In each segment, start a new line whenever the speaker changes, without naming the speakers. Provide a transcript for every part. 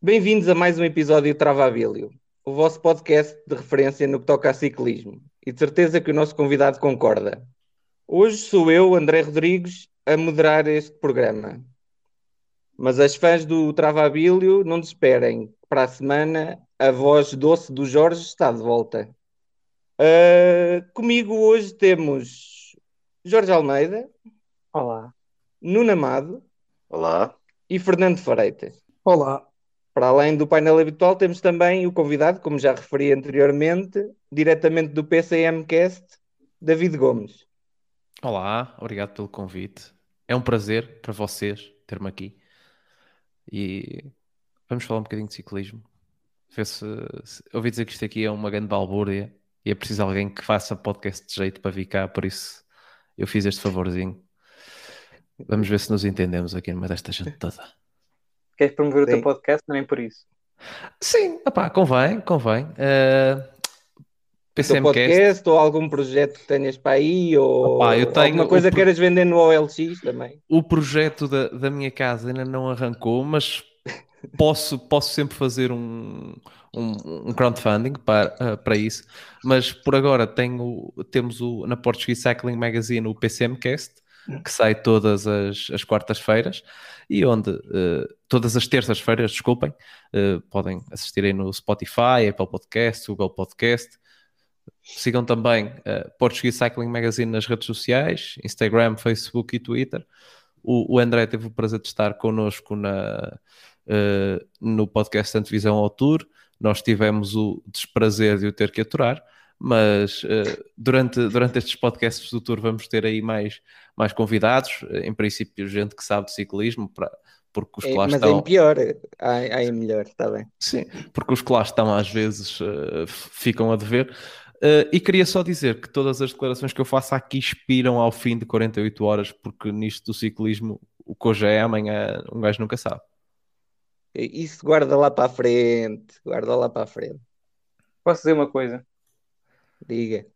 Bem-vindos a mais um episódio de Travabilio, o vosso podcast de referência no que toca a ciclismo. E de certeza que o nosso convidado concorda. Hoje sou eu, André Rodrigues, a moderar este programa. Mas as fãs do Travabilio não desesperem. Para a semana, a voz doce do Jorge está de volta. Uh, comigo hoje temos Jorge Almeida.
Olá.
Nuno Amado.
Olá.
E Fernando Freitas.
Olá.
Para além do painel habitual, temos também o convidado, como já referi anteriormente, diretamente do PCMcast, David Gomes.
Olá, obrigado pelo convite. É um prazer para vocês ter-me aqui. E vamos falar um bocadinho de ciclismo. Ver se, se ouvi dizer que isto aqui é uma grande balbúrdia e é preciso alguém que faça podcast de jeito para vir cá, por isso eu fiz este favorzinho. Vamos ver se nos entendemos aqui numa desta gente toda.
Queres promover Sim. o teu podcast? Nem por isso.
Sim, opá, convém, convém. Uh,
PCMcast. podcast ou algum projeto que tenhas para aí ou Opa, eu tenho alguma coisa que queiras vender no OLX também?
O projeto da, da minha casa ainda não arrancou, mas posso, posso sempre fazer um, um, um crowdfunding para, uh, para isso. Mas por agora tenho, temos o, na Portuguese Cycling Magazine o PCMcast, que sai todas as, as quartas-feiras e onde uh, todas as terças-feiras, desculpem, uh, podem assistirem no Spotify, Apple Podcast, Google Podcast. Sigam também uh, Portuguese Cycling Magazine nas redes sociais, Instagram, Facebook e Twitter. O, o André teve o prazer de estar connosco na, uh, no podcast Antevisão ao Tour. Nós tivemos o desprazer de o ter que aturar, mas uh, durante, durante estes podcasts do Tour vamos ter aí mais, mais convidados, em princípio gente que sabe de ciclismo, para, porque os
é,
que lá
mas
estão...
é pior, há, há melhor, está bem.
Sim, porque os que lá estão às vezes uh, ficam a dever. Uh, e queria só dizer que todas as declarações que eu faço aqui expiram ao fim de 48 horas, porque nisto do ciclismo, o que hoje é amanhã, um gajo nunca sabe.
Isso guarda lá para a frente, guarda lá para a frente.
Posso dizer uma coisa?
Diga.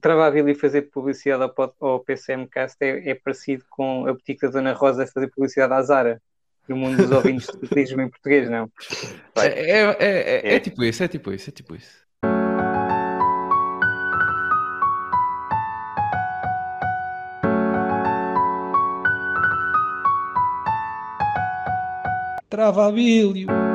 Trabalhar ali fazer publicidade ao, ao PCMcast é, é parecido com a boutique da Dona Rosa fazer publicidade à Zara no mundo dos ouvintes de ciclismo em português, não?
É, é, é, é, tipo isso, é tipo isso, é tipo isso.
Travabilho.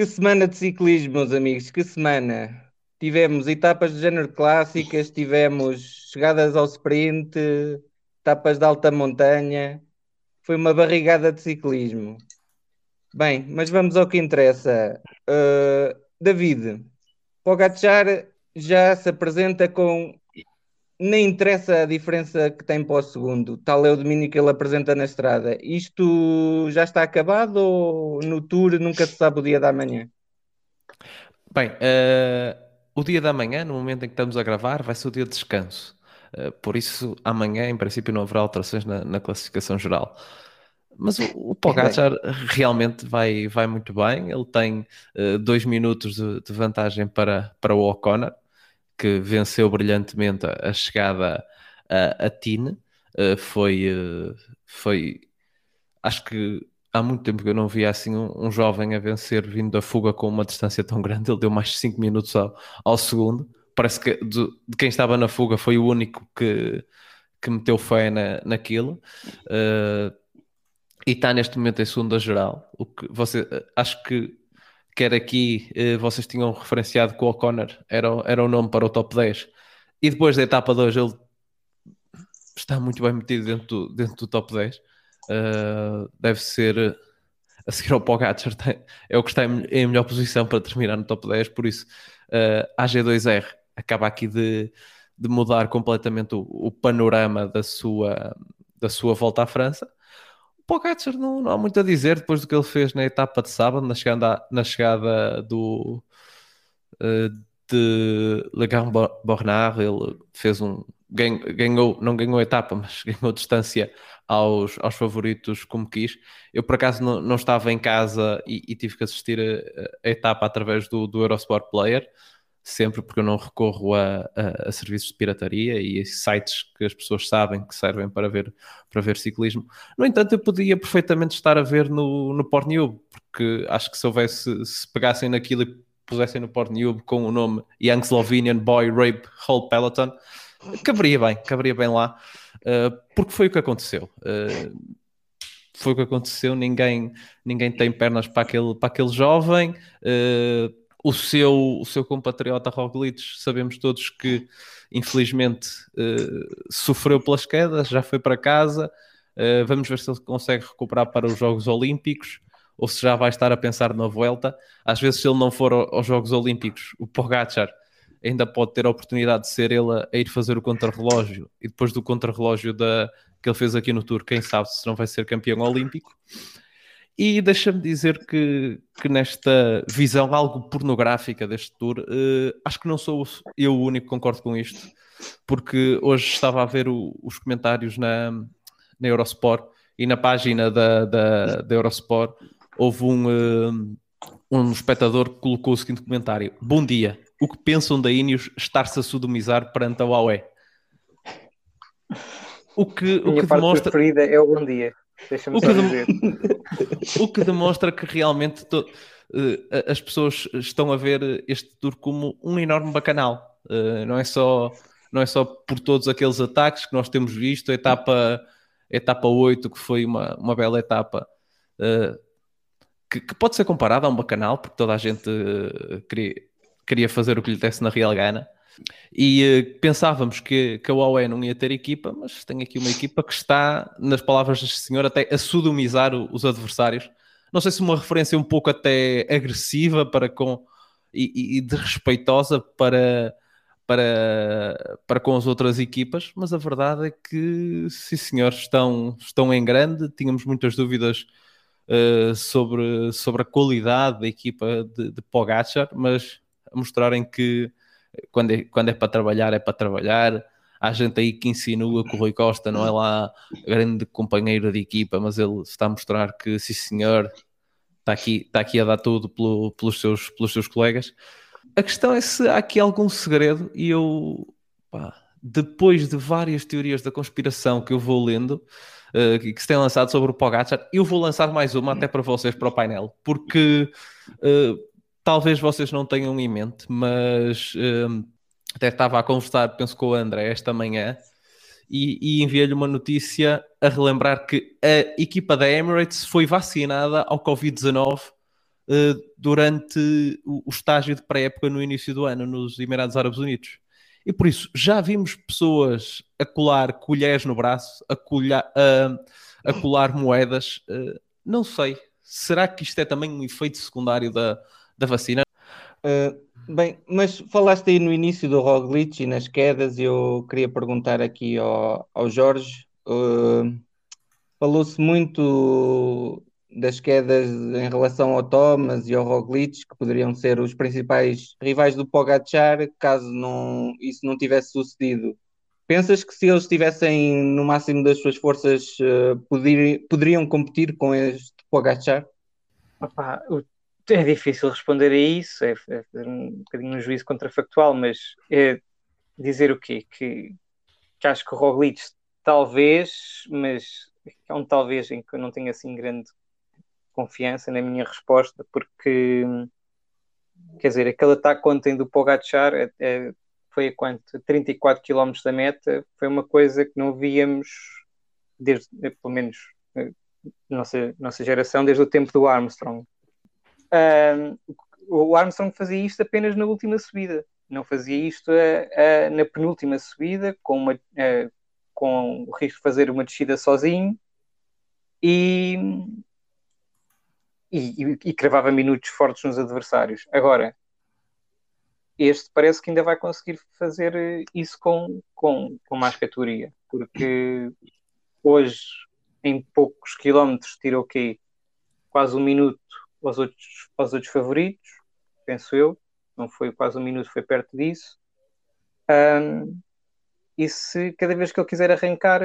Que semana de ciclismo, meus amigos, que semana. Tivemos etapas de género clássicas, tivemos chegadas ao sprint, etapas de alta montanha. Foi uma barrigada de ciclismo. Bem, mas vamos ao que interessa. Uh, David, Pogacar já se apresenta com nem interessa a diferença que tem para o segundo, tal é o domínio que ele apresenta na estrada. Isto já está acabado ou no Tour nunca se sabe o dia da manhã?
Bem, uh, o dia da manhã, no momento em que estamos a gravar, vai ser o dia de descanso. Uh, por isso, amanhã, em princípio, não haverá alterações na, na classificação geral. Mas o, o Pogacar realmente vai, vai muito bem. Ele tem uh, dois minutos de, de, vantagem para, para o O'Connor que venceu brilhantemente a chegada a, a Tine. Uh, foi, uh, foi, acho que há muito tempo que eu não via assim um, um, jovem a vencer vindo da fuga com uma distância tão grande. Ele deu mais de 5 minutos ao, ao segundo. Parece que de, de, quem estava na fuga foi o único que, que meteu fé na, naquilo. Uh, e está neste momento em segunda geral. O que você, acho que quer aqui eh, vocês tinham referenciado que o O'Connor era, era o nome para o top 10 e depois da etapa 2 ele está muito bem metido dentro do, dentro do top 10 uh, eh, deve ser eh, a seguir ao Pogacar é o que está em, em melhor posição para terminar no top 10 por isso uh, a G2R acaba aqui de, de mudar completamente o, o panorama da sua, da sua volta à França Pogacar não, não há muito a dizer depois do que ele fez na etapa de sábado, na chegada, na chegada do uh, de Le Grand Bornard, ele fez um ganhou, não ganhou a etapa, mas ganhou distância aos, aos favoritos como quis. Eu por acaso não, não estava em casa e, e tive que assistir a, a, etapa através do, do Eurosport Player. Sempre, porque eu não recorro a, a, a, serviços de pirataria e sites que as pessoas sabem que servem para ver, para ver ciclismo. No entanto, eu podia perfeitamente estar a ver no, no Pornhub, porque acho que se houvesse, se pegassem naquilo e pusessem no Pornhub com o nome Young Slovenian Boy Rape Whole Peloton, caberia bem, caberia bem lá, uh, porque foi o que aconteceu. Uh, foi o que aconteceu, ninguém, ninguém tem pernas para aquele, para aquele jovem. Uh, o seu, o seu compatriota Roglic, sabemos todos que infelizmente uh, sofreu pelas quedas, já foi para casa. Uh, vamos ver se ele consegue recuperar para os Jogos Olímpicos ou se já vai estar a pensar na volta. Às vezes, se ele não for aos Jogos Olímpicos, o Pogacar ainda pode ter a oportunidade de ser ele a, ir fazer o contrarrelógio e depois do contrarrelógio da, que ele fez aqui no Tour, quem sabe se não vai ser campeão olímpico. E deixa-me dizer que, que nesta visão algo pornográfica deste tour, uh, acho que não sou eu o único que concordo com isto, porque hoje estava a ver o, os comentários na, na Eurosport e na página da, da, da Eurosport houve um, uh, um espectador que colocou o seguinte comentário: Bom dia, o que pensam da Ineos estar-se a sodomizar perante a Huawei?
O que, o que demonstra. preferida é o bom dia. Deixa-me o, dizer.
o que demonstra que realmente to... uh, as pessoas estão a ver este tour como um enorme bacanal. Uh, não, é só, não é só por todos aqueles ataques que nós temos visto, a etapa, a etapa 8, que foi uma, uma bela etapa. Uh, que, que, pode ser comparada a um bacanal, porque toda a gente queria, queria fazer o que lhe desse na Real Gana. E uh, pensávamos que, que a Huawei não ia ter equipa, mas tem aqui uma equipa que está, nas palavras deste senhor, até a sodomizar os adversários. Não sei se uma referência um pouco até agressiva para com e, e desrespeitosa para, para, para com as outras equipas, mas a verdade é que, sim senhor, estão, estão em grande. Tínhamos muitas dúvidas uh, sobre, sobre a qualidade da equipa de, de Pogacar, mas mostrarem que quando é, quando é para trabalhar, é para trabalhar. Há gente aí que insinua que o Rui Costa não é lá grande companheiro de equipa, mas ele está a mostrar que, sim senhor, está aqui, está aqui a dar tudo pelo, pelos, seus, pelos seus colegas. A questão é se há aqui algum segredo e eu, pá, depois de várias teorias da conspiração que eu vou lendo, uh, que se têm lançado sobre o Pogacar, eu vou lançar mais uma até para vocês, para o painel, porque uh, talvez vocês não tenham em mente, mas um, até estava a conversar, penso com o André esta manhã, e, e enviei-lhe uma notícia a relembrar que a equipa da Emirates foi vacinada ao Covid-19 uh, durante o, o, estágio de pré-época no início do ano nos Emirados Árabes Unidos. E por isso já vimos pessoas a colar colheres no braço, a, colhar, a colar moedas. Uh, não sei. Será que isto é também um efeito secundário da, da vacina.
Uh, bem, mas falaste aí no início do Roglic e nas quedas, eu queria perguntar aqui ao, ao Jorge. Uh, Falou-se muito das quedas em relação ao Thomas e ao Roglic, que poderiam ser os principais rivais do Pogacar, caso não, isso não tivesse sucedido. Pensas que se eles estivessem no máximo das suas forças, uh, poder, poderiam competir com este Pogacar?
Opa, é difícil responder a isso, é, é um bocadinho um juízo contrafactual, mas é dizer o quê? Que, que acho que o Roglic talvez, mas é um talvez em que eu não tenho assim grande confiança na minha resposta, porque quer dizer, aquele ataque ontem do Pogacar é, é, foi a quanto? 34 km da meta, foi uma coisa que não víamos desde, pelo menos, nossa, nossa geração, desde o tempo do Armstrong o Armstrong fazia isto apenas na última subida, não fazia isto a, a, na penúltima subida, com, uma, a, com o risco de fazer uma descida sozinho e, e, e, cravava minutos fortes nos adversários. Agora, este parece que ainda vai conseguir fazer isso com, com, com mais categoria, porque hoje, em poucos quilómetros, tirou o quê? Quase um minuto aos outros, aos outros favoritos, penso eu. Não foi quase um minuto, foi perto disso. Um, e se cada vez que ele quiser arrancar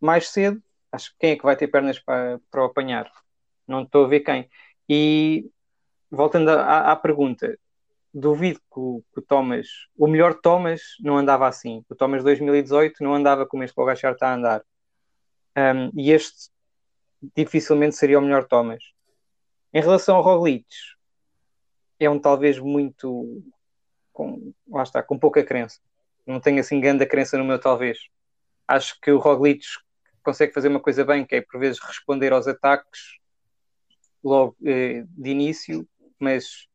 mais cedo, acho que quem é que vai ter pernas para, para o apanhar? Não estou a ver quem. E voltando à, à pergunta, duvido que o, que o, Thomas, o melhor Thomas não andava assim. O Thomas 2018 não andava como este Pogachar está a andar. Um, e este dificilmente seria o melhor Thomas. Em relação ao Roglic, é um talvez muito com, lá está, com pouca crença. Não tenho assim grande crença no meu talvez. Acho que o Roglic consegue fazer uma coisa bem, que é por vezes responder aos ataques logo eh, de início, mas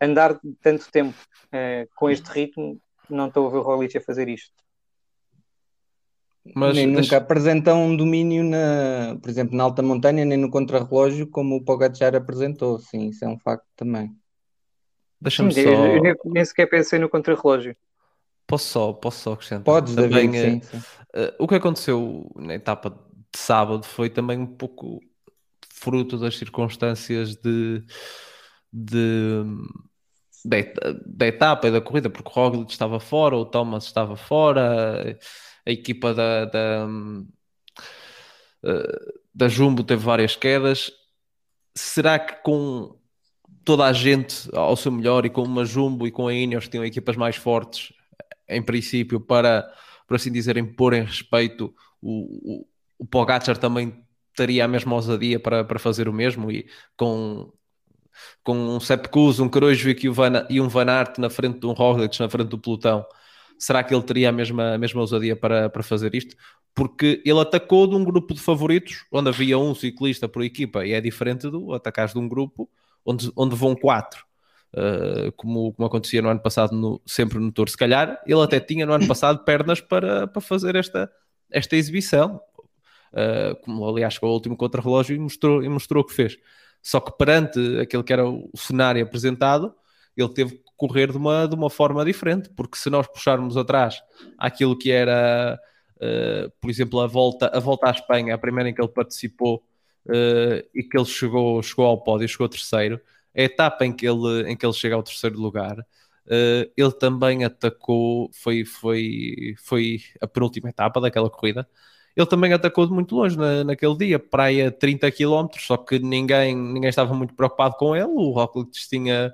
andar tanto tempo eh, com este ritmo, não estou a ver o Roglic a fazer isto.
Mas nem deixa... nunca apresentam um domínio, na, por exemplo, na alta montanha, nem no contrarrelógio, como o Pogacar apresentou. Sim, isso é um facto também.
Deixa-me só... Eu nem, nem sequer pensei no contrarrelógio.
Posso só, posso só acrescentar?
Podes, também, David, sim, sim.
Uh, o que aconteceu na etapa de sábado foi também um pouco fruto das circunstâncias de, de da, da, etapa e da corrida, porque o Roglic estava fora, o Thomas estava fora, a equipa da, da, eh, da Jumbo teve várias quedas. Será que com toda a gente ao seu melhor e com uma Jumbo e com a Ineos que tinham equipas mais fortes, em princípio, para, por assim dizer, pôr em respeito o, o, o Pogacar também teria a mesma ousadia para, para fazer o mesmo e com com um Sepkus, um Krojvik e, e um Van Aert na frente de um Roglic, na frente do pelotão, será que ele teria a mesma, a mesma ousadia para, para fazer isto? Porque ele atacou de um grupo de favoritos, onde havia um ciclista por equipa, e é diferente do atacar de um grupo onde, onde vão quatro. Uh, como, como acontecia no ano passado, no, sempre no Tour, se calhar ele até tinha no ano passado pernas para, para fazer esta, esta exibição, uh, como aliás chegou ao último contra-relógio e mostrou, e mostrou o que fez. Só que perante aquele que era o cenário apresentado, ele teve que correr de uma, de uma forma diferente, porque se nós puxarmos atrás aquilo que era, uh, por exemplo, a volta, a volta à Espanha, a primeira em que ele participou uh, e que ele chegou, chegou ao pódio, chegou terceiro, a etapa em que ele, em que ele chega ao terceiro lugar, uh, ele também atacou, foi, foi, foi a penúltima etapa daquela corrida, ele também atacou de muito longe na, naquele dia, praia 30 km, só que ninguém, ninguém estava muito preocupado com ele. O Roglic tinha,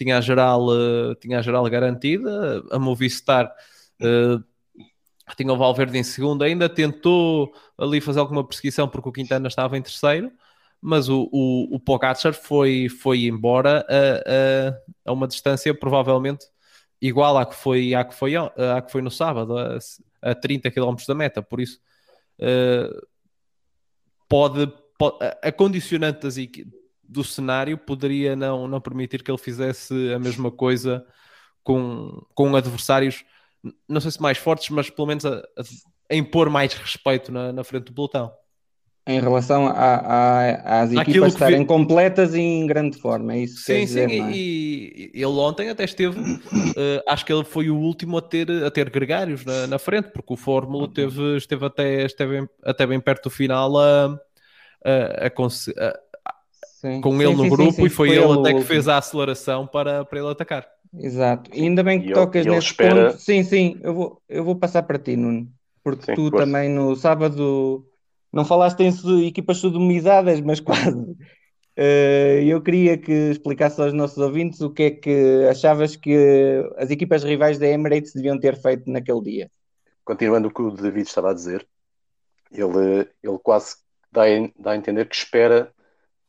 tinha, a geral, uh, tinha a geral garantida, a Movistar uh, tinha o Valverde em segundo, ainda tentou ali fazer alguma perseguição porque o Quintana estava em terceiro, mas o, o, o Pogacar foi, foi embora a, a, a uma distância provavelmente igual à que foi, à que foi, à que foi no sábado, a, a 30 km da meta, por isso uh, pode, pode, a condicionante das, do cenário poderia não, não permitir que ele fizesse a mesma coisa com, com adversários, não sei se mais fortes, mas pelo menos a, a, a impor mais respeito na, na frente do pelotão
em relação a, a, às equipas estarem vi... completas e em grande forma, é isso que
Sim,
dizer,
sim, é? e, ele ontem até esteve, uh, acho que ele foi o último a ter, a ter gregários na, na frente, porque o Fórmula teve, esteve, até, esteve até bem perto do final a, a, a, a sim, com sim, ele no sim, grupo e foi, foi ele até que fez a aceleração para, para ele atacar.
Exato, e ainda bem que e tocas nesse espera... ponto. Sim, sim, eu vou, eu vou passar para ti, Nuno, porque tu também no sábado não falaste em equipas sodomizadas, mas quase. Uh, eu queria que explicasse aos nossos ouvintes o que é que achavas que as equipas rivais da Emirates deviam ter feito naquele dia.
Continuando o que o David estava a dizer, ele, ele quase dá, dá a entender que espera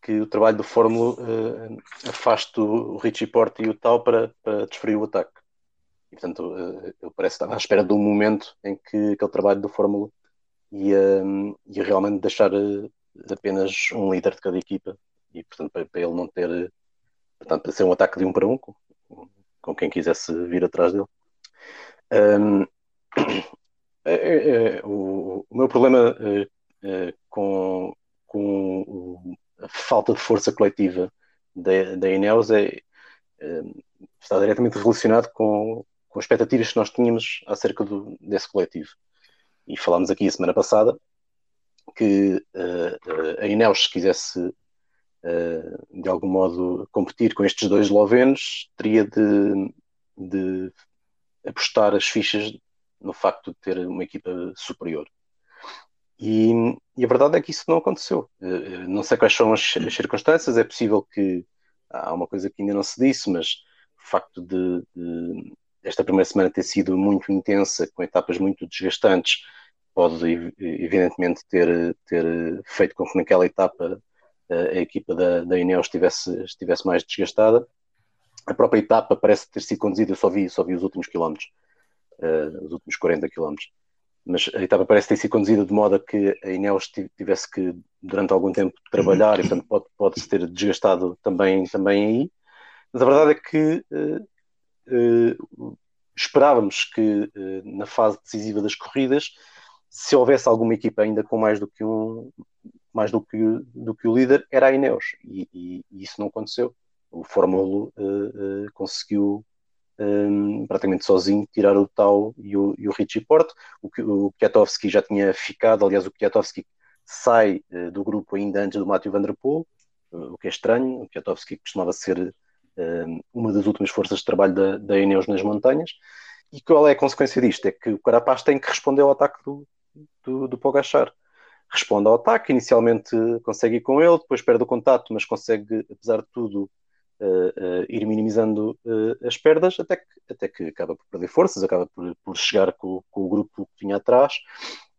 que o trabalho do Fórmula uh, afaste o Richie Porte e o tal para, para desferir o ataque. E, portanto, uh, parece estar à espera de um momento em que aquele trabalho do Fórmula e, um, e realmente deixar eh, apenas um líder de cada equipa e portanto para, para ele não ter portanto para ser um ataque de um para um com, com quem quisesse vir atrás dele um, é, é, é, o, o, meu problema é, com, com a falta de força coletiva da, da Ineos é, está diretamente relacionado com, com as expectativas que nós tínhamos acerca do, desse coletivo e falámos aqui a semana passada, que uh, a Ineos, se quisesse uh, de algum modo competir com estes dois eslovenos, teria de, de apostar as fichas no facto de ter uma equipa superior. E, e, a verdade é que isso não aconteceu. Não sei quais são as, as, circunstâncias, é possível que há uma coisa que ainda não se disse, mas facto de, de, esta primeira semana ter sido muito intensa, com etapas muito desgastantes, pode evidentemente ter, ter feito com que naquela etapa a equipa da, da Ineos estivesse, estivesse mais desgastada. A própria etapa parece ter sido conduzida, eu só vi, só vi os últimos quilómetros, uh, os últimos 40 quilómetros, mas a etapa parece ter sido conduzida de modo a que a Ineos tivesse que, durante algum tempo, trabalhar e, portanto, pode, pode-se ter desgastado também, também aí. Mas a verdade é que uh, uh, esperávamos que na fase decisiva das corridas, se houvesse alguma equipa ainda com mais do que um, mais do que, do que o líder, era a Ineos, e, e, e isso não aconteceu. O Fórmula uh, uh, conseguiu um, praticamente sozinho tirar o Tau e o, e o Richie Porte. O, o Kwiatkowski já tinha ficado, aliás, o Kwiatkowski sai uh, do grupo ainda antes do Matthew Van Der Poel, o que é estranho. O Kwiatkowski costumava ser uma das últimas forças de trabalho da, da Ineos nas montanhas. E qual é a consequência disto? É que o Carapaz tem que responder ao ataque do, do, do Pogachar responde ao ataque. Inicialmente consegue ir com ele, depois perde o contato, mas consegue, apesar de tudo, uh, ir minimizando as perdas, até que, até que acaba por perder forças, acaba por, por chegar com, com, o grupo que vinha atrás.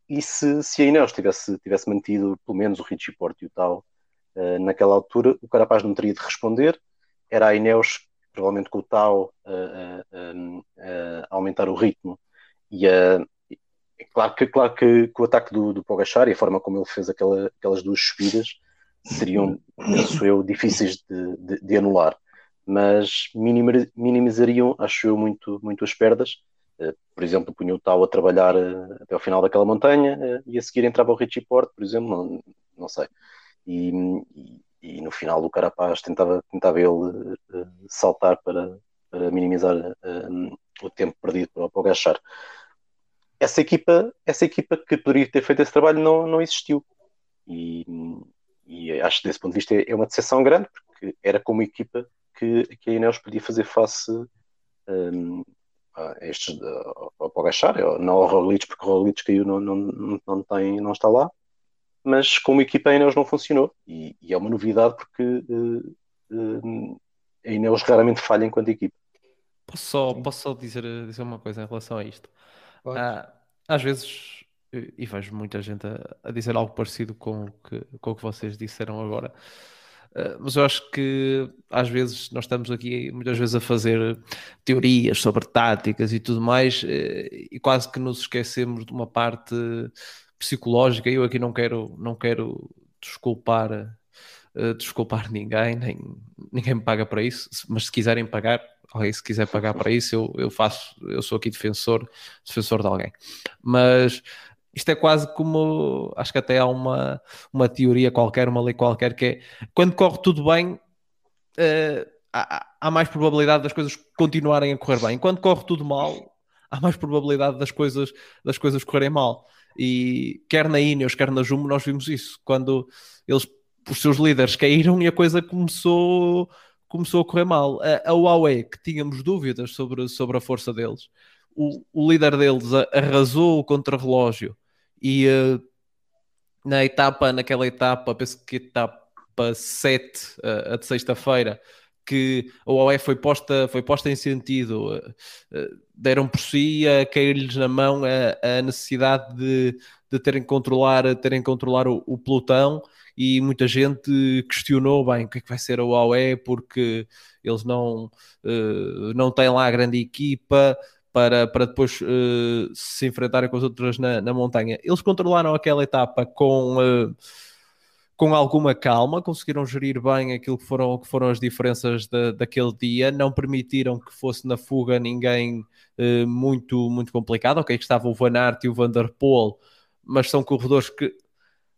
E se, se a Ineos tivesse, tivesse mantido pelo menos o Richie Porte e o tal naquela altura, o Carapaz não teria de responder. Era a Ineos, provavelmente com o tal, a aumentar o ritmo e Claro que, claro que, que o ataque do, do Pogachar e a forma como ele fez aquela, aquelas duas subidas seriam, penso eu, difíceis de, de, de anular, mas minimizariam, acho eu, muito, muito as perdas. Uh, por exemplo, punha o Tau a trabalhar uh, até ao final daquela montanha uh, e a seguir entrava o Richie Porte, por exemplo, não, não sei. E, e, no final o Carapaz tentava, tentava ele saltar para, para minimizar o tempo perdido para o Pogachar essa equipa, essa equipa que poderia ter feito esse trabalho não, não existiu. E, e acho que desse ponto de vista é uma decepção grande, porque era como equipa que, que a Ineos podia fazer face um, a estes, ao Pogachar, não ao Roglic, porque o Roglic caiu, não, não, não, não, tem, não está lá, mas como equipa a Ineos não funcionou, e, e é uma novidade porque uh, uh, a Ineos raramente falha enquanto equipa.
Posso só, posso só dizer, dizer uma coisa em relação a isto? Ah, às vezes, e vejo muita gente a, a, dizer algo parecido com o que, com o que vocês disseram agora, uh, mas eu acho que às vezes nós estamos aqui muitas vezes a fazer teorias sobre táticas e tudo mais, uh, e quase que nos esquecemos de uma parte psicológica. Eu aqui não quero, não quero desculpar. Uh, desculpar ninguém, nem, ninguém me paga para isso, mas se quiserem pagar, se quiser pagar para isso, eu, eu faço, eu sou aqui defensor, defensor de alguém. Mas isto é quase como, acho que até há uma, uma teoria qualquer, uma lei qualquer, que é quando corre tudo bem, uh, há, há, mais probabilidade das coisas continuarem a correr bem. Quando corre tudo mal, há mais probabilidade das coisas, das coisas correrem mal. E quer na Ineos, quer na Jumbo, nós vimos isso. Quando eles, os seus líderes caíram e a coisa começou começou a correr mal. A, a Huawei, que tínhamos dúvidas sobre, sobre a força deles, o, o líder deles arrasou o contrarrelógio e uh, na etapa, naquela etapa, penso que etapa 7, uh, a de sexta-feira, que a Huawei foi posta, foi posta em sentido, uh, deram por si a cair-lhes na mão a, a necessidade de, de terem que controlar, terem controlar o, o pelotão. E muita gente questionou bem o que é que vai ser a Huawei porque eles não, não têm lá a grande equipa para, para depois uh, se enfrentarem com as outras na, na, montanha. Eles controlaram aquela etapa com, uh, com alguma calma, conseguiram gerir bem aquilo que foram, que foram as diferenças de, daquele dia, não permitiram que fosse na fuga ninguém muito, muito complicado. Ok, que estava o Van Aert e o Van Der Poel, mas são corredores que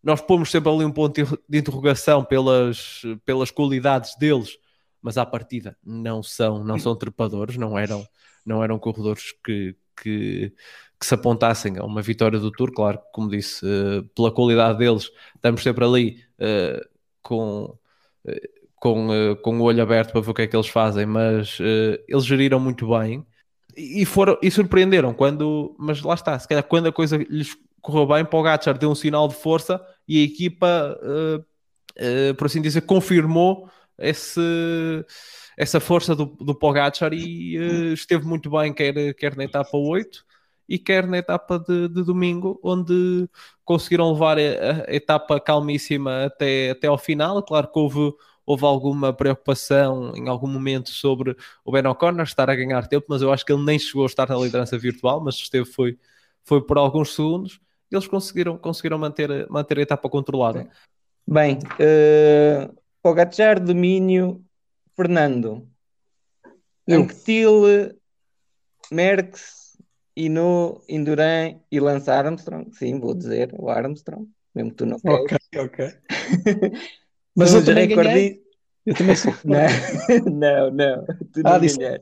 nós pomos sempre ali um ponto de interrogação pelas, pelas qualidades deles, mas à partida não são, não são trepadores, não eram, não eram corredores que, que, que se apontassem a uma vitória do Tour. Claro, como disse, uh, pela qualidade deles, estamos sempre ali uh, com, uh, com, com o olho aberto para ver o que é que eles fazem, mas eles geriram muito bem e, foram, e surpreenderam quando, mas lá está, se calhar quando a coisa lhes correu bem, para o deu um sinal de força e a equipa, uh, uh, por assim dizer, confirmou esse, essa força do, do Pogacar e uh, esteve muito bem, quer, quer na etapa 8 e quer na etapa de, de domingo, onde conseguiram levar a, a, etapa calmíssima até, até ao final. Claro que houve, houve alguma preocupação em algum momento sobre o Ben O'Connor estar a ganhar tempo, mas eu acho que ele nem chegou a estar na liderança virtual, mas esteve foi, foi por alguns segundos. Eles conseguiram, conseguiram manter, manter a etapa controlada.
Bem, uh, Pogacar, domínio, Fernando, Anctil, Merckx, Inu, Indurain e Lance Armstrong. Sim, vou dizer o Armstrong, mesmo que tu não queres.
Ok, ok. Mas eu também ganhei. Eu também sou
Não, não, Tu ah,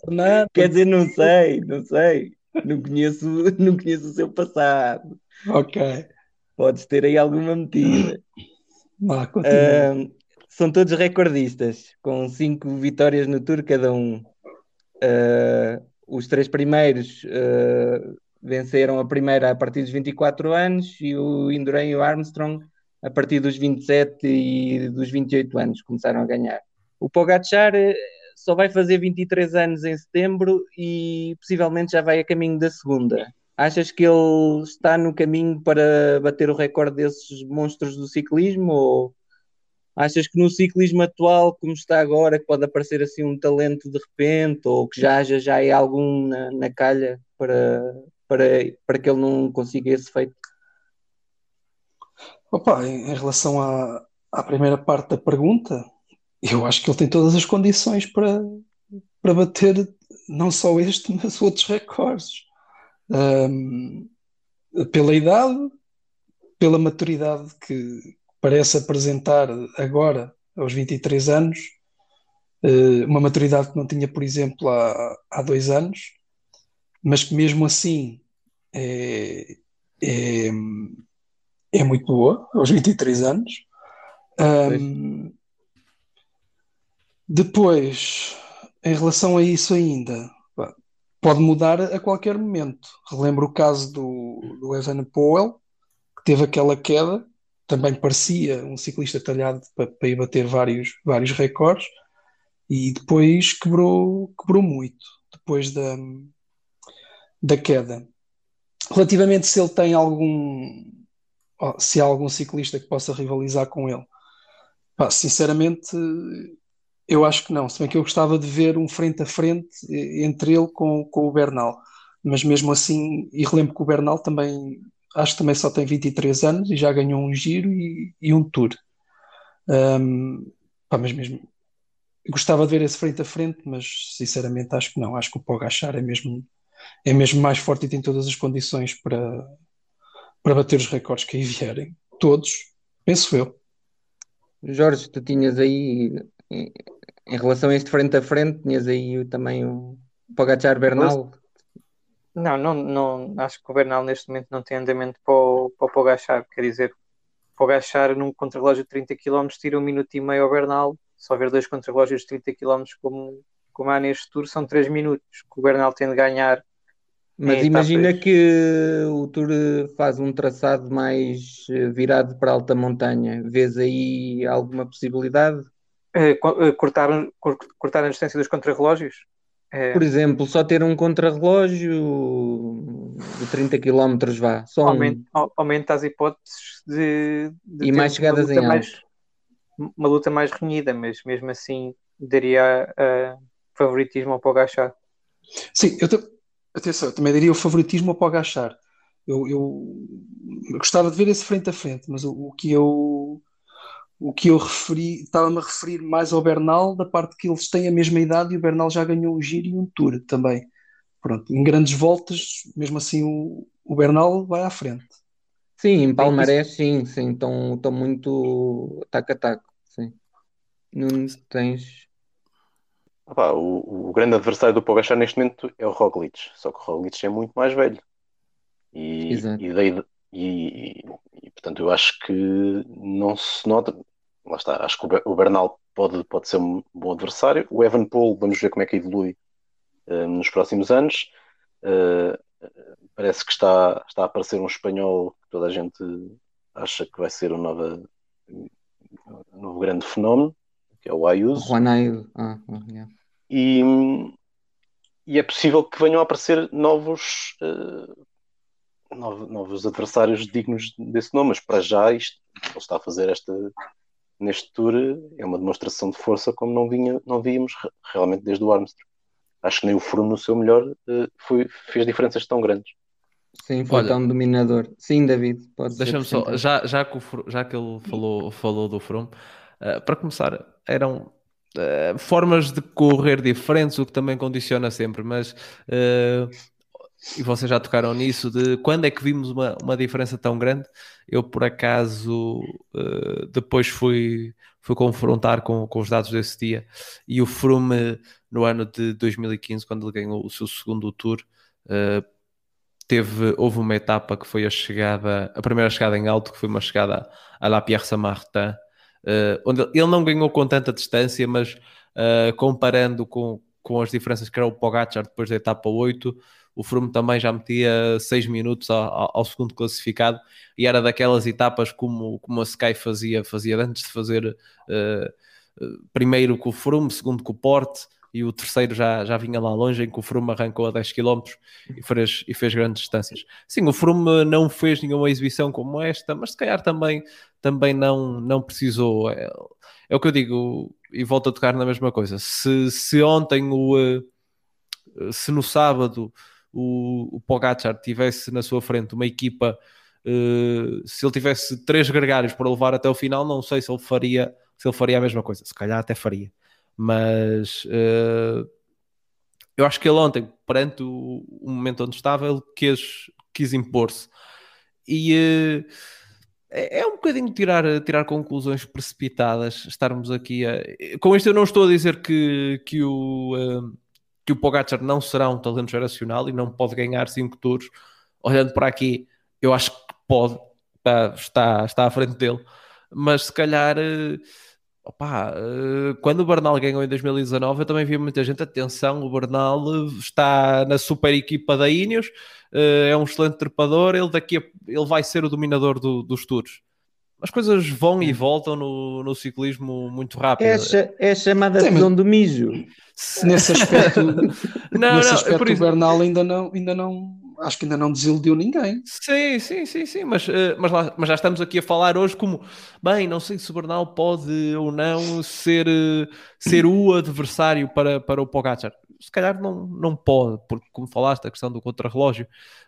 não Quer dizer, não sei, não sei. Não conheço, não conheço o seu passado.
Ok.
Podes ter aí alguma metida.
Vá, uh,
são todos recordistas, com cinco vitórias no Tour cada um. Uh, os três primeiros uh, venceram a primeira a partir dos 24 anos e o Indurain e o Armstrong a partir dos 27 e dos 28 anos começaram a ganhar. O Pogacar eh, só vai fazer 23 anos em setembro e possivelmente já vai a caminho da segunda. Achas que ele está no caminho para bater o recorde desses monstros do ciclismo ou achas que no ciclismo atual, como está agora, que pode aparecer assim um talento de repente ou que já haja já é algum na, na calha para, para, para que ele não consiga esse feito?
Opa, em relação à, à primeira parte da pergunta, eu acho que ele tem todas as condições para, para bater não só este, mas outros recordes. Um, pela idade, pela maturidade que parece apresentar agora, aos 23 anos, uh, uma maturidade que não tinha, por exemplo, há, há dois anos, mas que mesmo assim é, é, é muito boa, aos 23 anos. Um, depois, em relação a isso ainda, pode mudar a qualquer momento. Relembro o caso do, do Evan Powell, que teve aquela queda, também parecia um ciclista talhado para, para ir bater vários, vários recordes, e depois quebrou, quebrou muito, depois da, da queda. Relativamente se ele tem algum, se há algum ciclista que possa rivalizar com ele, pá, sinceramente eu acho que não, se bem que eu gostava de ver um frente a frente entre ele com, com o Bernal, mas mesmo assim, e relembro que o Bernal também, acho que também só tem 23 anos e já ganhou um giro e, e um tour. Um, pá, mas mesmo, gostava de ver esse frente a frente, mas sinceramente acho que não, acho que o Pogachar é mesmo, é mesmo mais forte e tem todas as condições para, para bater os recordes que aí vierem, todos, penso eu.
Jorge, tu tinhas aí em relação a este frente a frente, tinhas aí também o Pogacar Bernal.
Não, não, não, acho que o Bernal neste momento não tem andamento para o, para o Pogacar, quer dizer, Pogacar num contrarrelógio de 30 km tira um minuto e meio ao Bernal, só haver dois contrarrelógios de 30 km como, como há neste tour são 3 minutos, que o Bernal tem de ganhar
mas imagina que o Tour faz um traçado mais eh, virado para alta montanha. Vês aí alguma possibilidade?
Eh, eh, cortar, cortar a distância dos contrarrelógios?
É... Por exemplo, só ter um contrarrelógio de 30 km vá. Só
aumenta, um... aumenta as hipóteses de,
de e mais chegadas em mais,
Uma luta mais renhida, mas mesmo assim daria uh, favoritismo ao Pogachar.
Sim, eu, atenção, eu também daria o favoritismo ao Pogachar. Eu, eu, eu gostava de ver esse frente a frente, mas o, o que eu o que eu referi, estava-me a referir mais ao Bernal, da parte que eles têm a mesma idade e o Bernal já ganhou um giro e um tour também. Pronto, em grandes voltas, mesmo assim o, o Bernal vai à frente.
Sim, em Palmarés, sim, sim, estão, estão muito taco a taco, sim. Não tens...
o, o, grande adversário do Pogacar neste momento é o Roglic, só que o Roglic é muito mais velho. E, e, daí, e, e, e, portanto eu acho que não se nota, lá está, acho que o Bernal pode, pode ser um bom adversário. O Evan Paul, vamos ver como é que evolui uh, nos próximos anos. Uh, parece que está, está a aparecer um espanhol que toda a gente acha que vai ser um novo, um novo grande fenómeno, que é o Ayuso.
Juan Ayuso. Ah, yeah.
e, e é possível que venham a aparecer novos, uh, novos, novos, adversários dignos desse nome, mas para já isto ele está a fazer esta neste tour é uma demonstração de força como não, vinha, não víamos realmente desde o Armstrong. Acho que nem o Froome no seu melhor uh, foi, fez diferenças tão grandes.
Sim, foi Olha, tão dominador. Sim, David, pode
Deixa-me só, já, já, que o, já que ele falou, falou do Froome, uh, para começar, eram uh, formas de correr diferentes, o que também condiciona sempre, mas uh, e vocês já tocaram nisso, de quando é que vimos uma, uma diferença tão grande. Eu, por acaso, depois fui, fui confrontar com, com os dados desse dia e o Froome, no ano de 2015, quando ele ganhou o seu segundo tour, teve, houve uma etapa que foi a chegada, a primeira chegada em alto, que foi uma chegada a La Pierre Saint-Martin, uh, onde ele não ganhou com tanta distância, mas uh, comparando com, com as diferenças que era o Pogacar depois da etapa 8, o Froome também já metia 6 minutos ao, ao, segundo classificado e era daquelas etapas como, como a Sky fazia, fazia antes de fazer uh, primeiro com o Froome, segundo com o Porte, e o terceiro já, já vinha lá longe, em que o Froome arrancou a 10 km e fez, e fez grandes distâncias. Sim, o Froome não fez nenhuma exibição como esta, mas se calhar também, também não, não precisou. É, é o que eu digo, e volto a tocar na mesma coisa. Se, se ontem, o, eh, se no sábado, o, o Pogacar tivesse na sua frente uma equipa, uh, se ele tivesse três gregários para levar até o final, não sei se ele faria, se ele faria a mesma coisa. Se calhar até faria mas uh, eu acho que ele ontem, perante o, o, momento onde estava, ele quis, quis impor-se. E uh, é, um bocadinho tirar, tirar conclusões precipitadas, estarmos aqui a... Com isto eu não estou a dizer que, que o... Uh, que o Pogacar não será um talento geracional e não pode ganhar 5 touros. Olhando para aqui, eu acho que pode, está, está, está à frente dele, mas se calhar Opa, eh, quando o Bernal ganhou em 2019, eu também vi muita gente. Atenção, o Bernal está na super equipa da Ineos, eh, é um excelente trepador. Ele daqui a, ele vai ser o dominador do, dos tours. As coisas vão e voltam no, no ciclismo muito rápido.
É, é chamada Sim, visão do mijo.
Nesse aspecto, não, nesse não, aspecto isso... o Bernal ainda não, ainda não acho que ainda não desiludiu ninguém.
Sim, sim, sim, sim, mas, uh, mas, lá, mas já estamos aqui a falar hoje como, bem, não sei se o Bernal pode ou não ser, uh, ser o adversário para, para o Pogacar. Se calhar não, não pode, porque como falaste, a questão do contrarrelógio,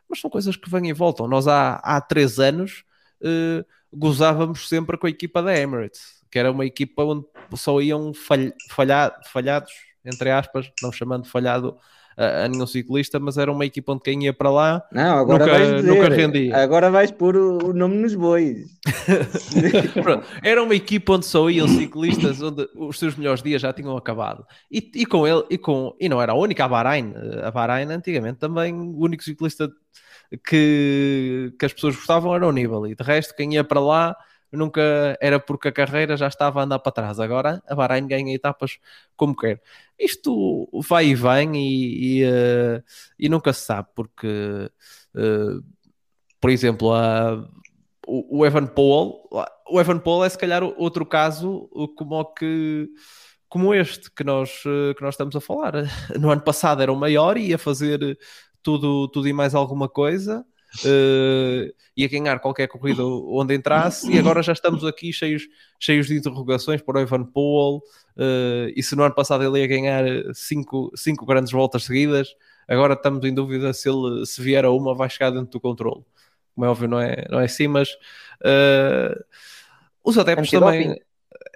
mas são coisas que vêm e voltam. Nós há, há três anos uh, gozávamos sempre com a equipa da Emirates, que era uma equipa onde só iam falha, falha, falhados, entre aspas, não chamando falhado a, a, nenhum ciclista, mas era uma equipa onde quem ia para lá
não, agora nunca, vais dizer, nunca rendia. Agora vais pôr o, o nome nos bois.
era uma equipa onde só iam ciclistas onde os seus melhores dias já tinham acabado. E, e com ele, e, com, e não era a única, a Bahrein. A Bahrein antigamente também o único ciclista que, que as pessoas gostavam era o Nibali. De resto, quem ia para lá nunca era porque a carreira já estava a andar para trás. Agora a Bahrein ganha etapas como quer. Isto vai e vem e, e, uh, e nunca se sabe, porque, uh, por exemplo, a, o, o, Evan Paul, o Evan Paul é se calhar outro caso como que como este que nós, que nós estamos a falar. No ano passado era o maior e ia fazer tudo, tudo e mais alguma coisa uh, ia ganhar qualquer corrida onde entrasse, e agora já estamos aqui cheios, cheios de interrogações para o Evan Powell, uh, e se no ano passado ele ia ganhar cinco, cinco grandes voltas seguidas, agora estamos em dúvida se ele se vier a uma vai chegar dentro do controle. Como é óbvio, não é, não é assim, mas uh, os adeptos também.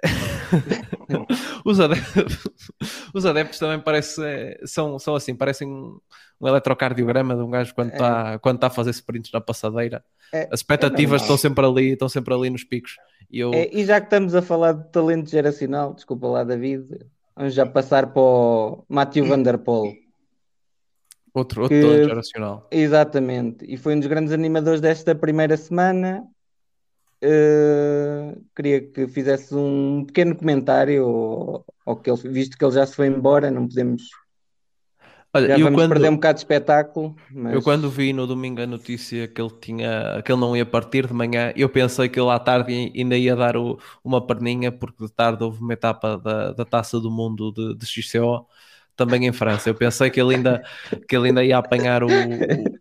os, adeptos, os adeptos também parece, são, são assim, parecem um eletrocardiograma de um gajo quando está é. quando tá a fazer sprints na passadeira. É, As expectativas é estão sempre ali, estão sempre ali nos picos.
E, eu... É, e já que estamos a falar de talento geracional, desculpa lá, David, vamos já passar para o Matthew Van Der Poel.
Outro, outro que, talento geracional.
Exatamente. E foi um dos grandes animadores desta primeira semana. Uh, queria que fizesse um pequeno comentário, ou, ou que ele, visto que ele já se foi embora, não podemos Olha, Já vamos quando, perder um bocado de espetáculo. Mas...
Eu quando vi no domingo a notícia que ele tinha que ele não ia partir de manhã, eu pensei que ele à tarde ainda ia dar o, uma perninha, porque de tarde houve uma etapa da, da taça do mundo de, de XCO. também em França. Eu pensei que ele ainda, que ele ainda ia apanhar o,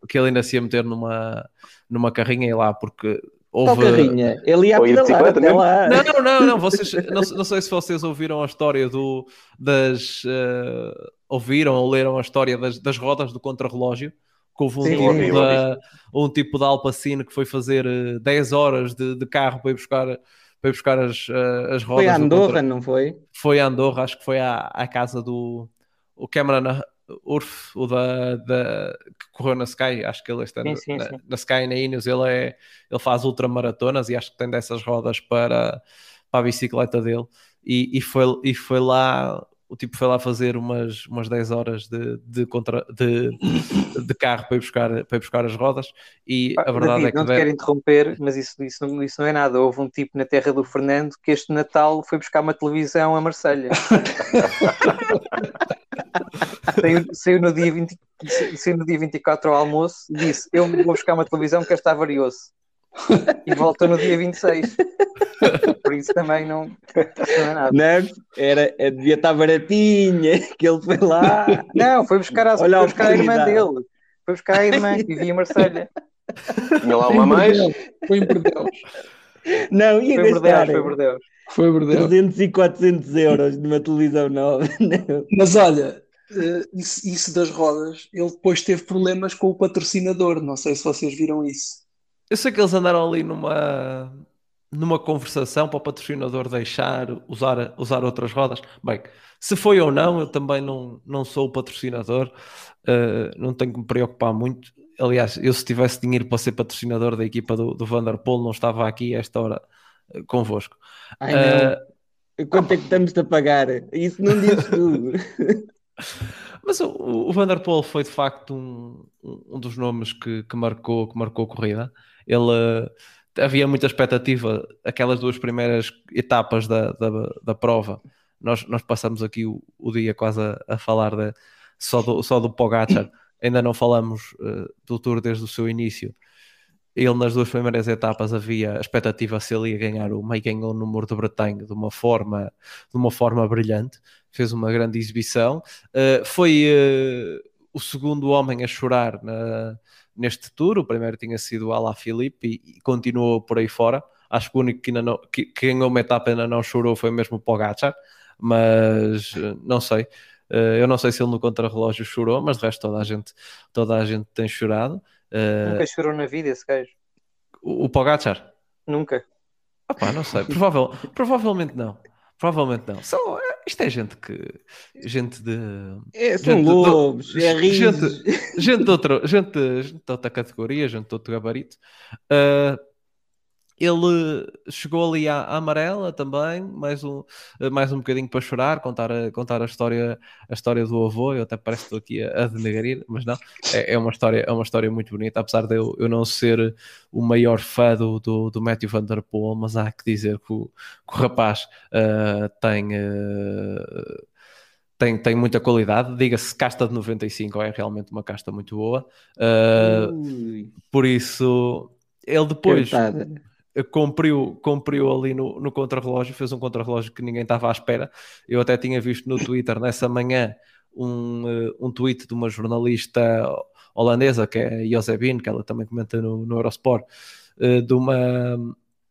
o que ele ainda se ia meter numa, numa carrinha e lá, porque houve.
Qual carrinha? Ele ia pedalar até lá.
Não, não, não, vocês, não, não sei se vocês ouviram a história do, das. eh, ouviram ou leram a história das, das rodas do contrarrelógio. Que houve um,
Sim,
tipo da, um tipo de Alpacine que foi fazer eh, 10 horas de, de carro para ir buscar, para ir buscar as, eh, as rodas.
Foi a
do
Andorra,
contra-
não foi?
foi a Andorra, acho que foi à, à casa do o Cameron Urf, o da, da- que correu na Sky, acho que ele está
Sim,
na,
sim,
na-
sim.
na Sky na Ineos, ele, é, ele faz ultramaratonas e acho que tem dessas rodas para, para a bicicleta dele e, e, foi, e foi lá o tipo foi lá fazer umas, umas 10 horas de, de, contra, de, de carro para ir, buscar, para ir buscar as rodas e
Pá,
a verdade
David,
é que
não te quero interromper, mas isso, isso, não, isso não é nada. Houve um tipo na terra do Fernando que este Natal foi buscar uma televisão a Marselha. saiu, saiu no dia 20, saiu no dia 24 ao almoço e disse: Eu vou buscar uma televisão que está varioso. E voltou no dia 26. Por isso também não, não é nada.
Não, era, é, devia estar baratinha, que ele foi lá.
Não, foi buscar, a,
Olha
foi buscar a irmã dele. Foi buscar a irmã que vivia em Marselha.
Tinha lá uma mais.
Foi em Bordeus.
Não, ia
Foi
gastar
Bordeus, foi Bordeus.
Foi em Bordeus.
300 e 400 euros numa televisão nova. Não.
Mas olha, eh, isso, isso das rodas, ele depois teve problemas com o patrocinador. Não sei se vocês viram isso.
Eu sei que eles andaram ali numa, numa conversação para o patrocinador deixar usar, usar outras rodas. Bem, se foi ou não, eu também não, não sou o patrocinador, eh, não tenho que me preocupar muito. Aliás, eu se tivesse dinheiro para ser patrocinador da equipa do, do Vanderpool, não estava aqui a esta hora eh, convosco.
Ai.
Eh,
Quanto é que estamos-te a pagar? Isso não dizes tu.
Mas o, o Vanderpool foi de facto um, um dos nomes que, que marcou, que marcou a corrida. Ele eh, havia muita expectativa, aquelas duas primeiras etapas da, da, da prova. Nós, nós passamos aqui o, o dia quase a, a falar de, só, do, só do Pogacar, ainda não falamos eh, do Tour desde o seu início. Ele nas duas primeiras etapas havia a expectativa se ele ia ganhar o meio ganhou o número de Bretanha de uma forma, de uma forma brilhante, fez uma grande exibição. Uh, foi uh, o segundo homem a chorar na, neste tour. O primeiro tinha sido o Ala Filipe e, e, continuou por aí fora. Acho que o único que, ainda não, que, que ganhou uma etapa ainda não chorou foi mesmo o Pogacar, mas uh, não sei. eu não sei se ele no contrarrelógio chorou, mas de resto toda a gente, toda a gente tem chorado.
Nunca chorou na vida esse gajo.
O, o Pogacar?
Nunca.
Opa, não sei. Provável, provavelmente não. Provavelmente não. Só, isto é gente que. Gente de.
É, são
gente
lobos, é risos.
Gente, gente, de outra, gente, gente de outra categoria, gente de outro gabarito. Uh, ele chegou ali à, à, amarela também, mais um, mais um bocadinho para chorar, contar a, contar a, história, a história do avô. Eu até parece que estou aqui a, a denegrir, mas não, é, é, uma história, é uma história muito bonita. Apesar de eu, eu não ser o maior fã do, do, do Matthew Van Der Poel, mas há que dizer que o, que o rapaz uh, tem. Uh, tem, tem muita qualidade, diga-se casta de 95 é realmente uma casta muito boa, uh, por isso ele depois cumpriu, cumpriu ali no, no contrarrelógio, fez um contrarrelógio que ninguém estava à espera. Eu até tinha visto no Twitter nessa manhã um, um tweet de uma jornalista holandesa, que é Josebine, que ela também comenta no, no Eurosport, de uma,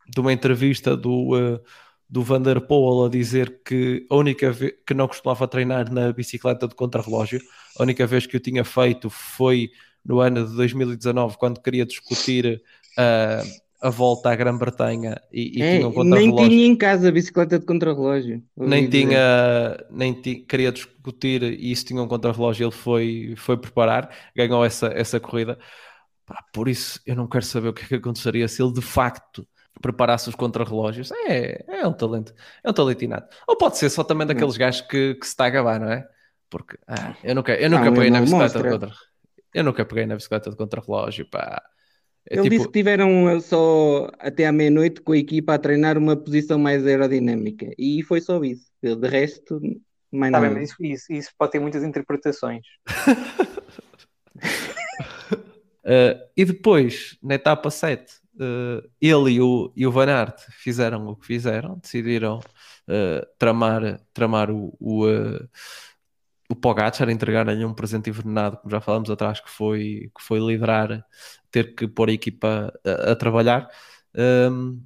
de uma entrevista do, do Van der Poel a dizer que a única vez que não costumava treinar na bicicleta de contrarrelógio, a única vez que o tinha feito foi no ano de 2019, quando queria discutir uh, a volta à Grã-Bretanha e, e
é,
tinha um
Nem tinha em casa a bicicleta de contrarrelógio.
Nem tinha, nem tinha, queria discutir e isso tinha um contrarrelógio. Ele foi, foi preparar, ganhou essa, essa corrida. Pá, por isso, eu não quero saber o que, é que aconteceria se ele de facto preparasse os contrarrelógios. É, é um talento, é um talento inato. Ou pode ser só também daqueles não. gajos que, que se está a gabar, não é? Porque ah, eu nunca, eu nunca
não,
peguei na bicicleta
mostra.
de contra. Eu nunca peguei na bicicleta de contrarrelógio, pá.
É Ele tipo... disse que tiveram só até à meia-noite com a equipa a treinar uma posição mais aerodinâmica e foi só isso. De resto, mais
tá
nada.
Bem, isso, isso, isso, pode ter muitas interpretações.
uh, e depois, na etapa 7, uh, ele e o, e o Van Aert fizeram o que fizeram, decidiram uh, tramar, tramar o, o o Pogacar entregar-lhe um presente envenenado, como já falamos atrás, que foi, que foi liderar, ter que pôr a equipa a, a trabalhar. Um,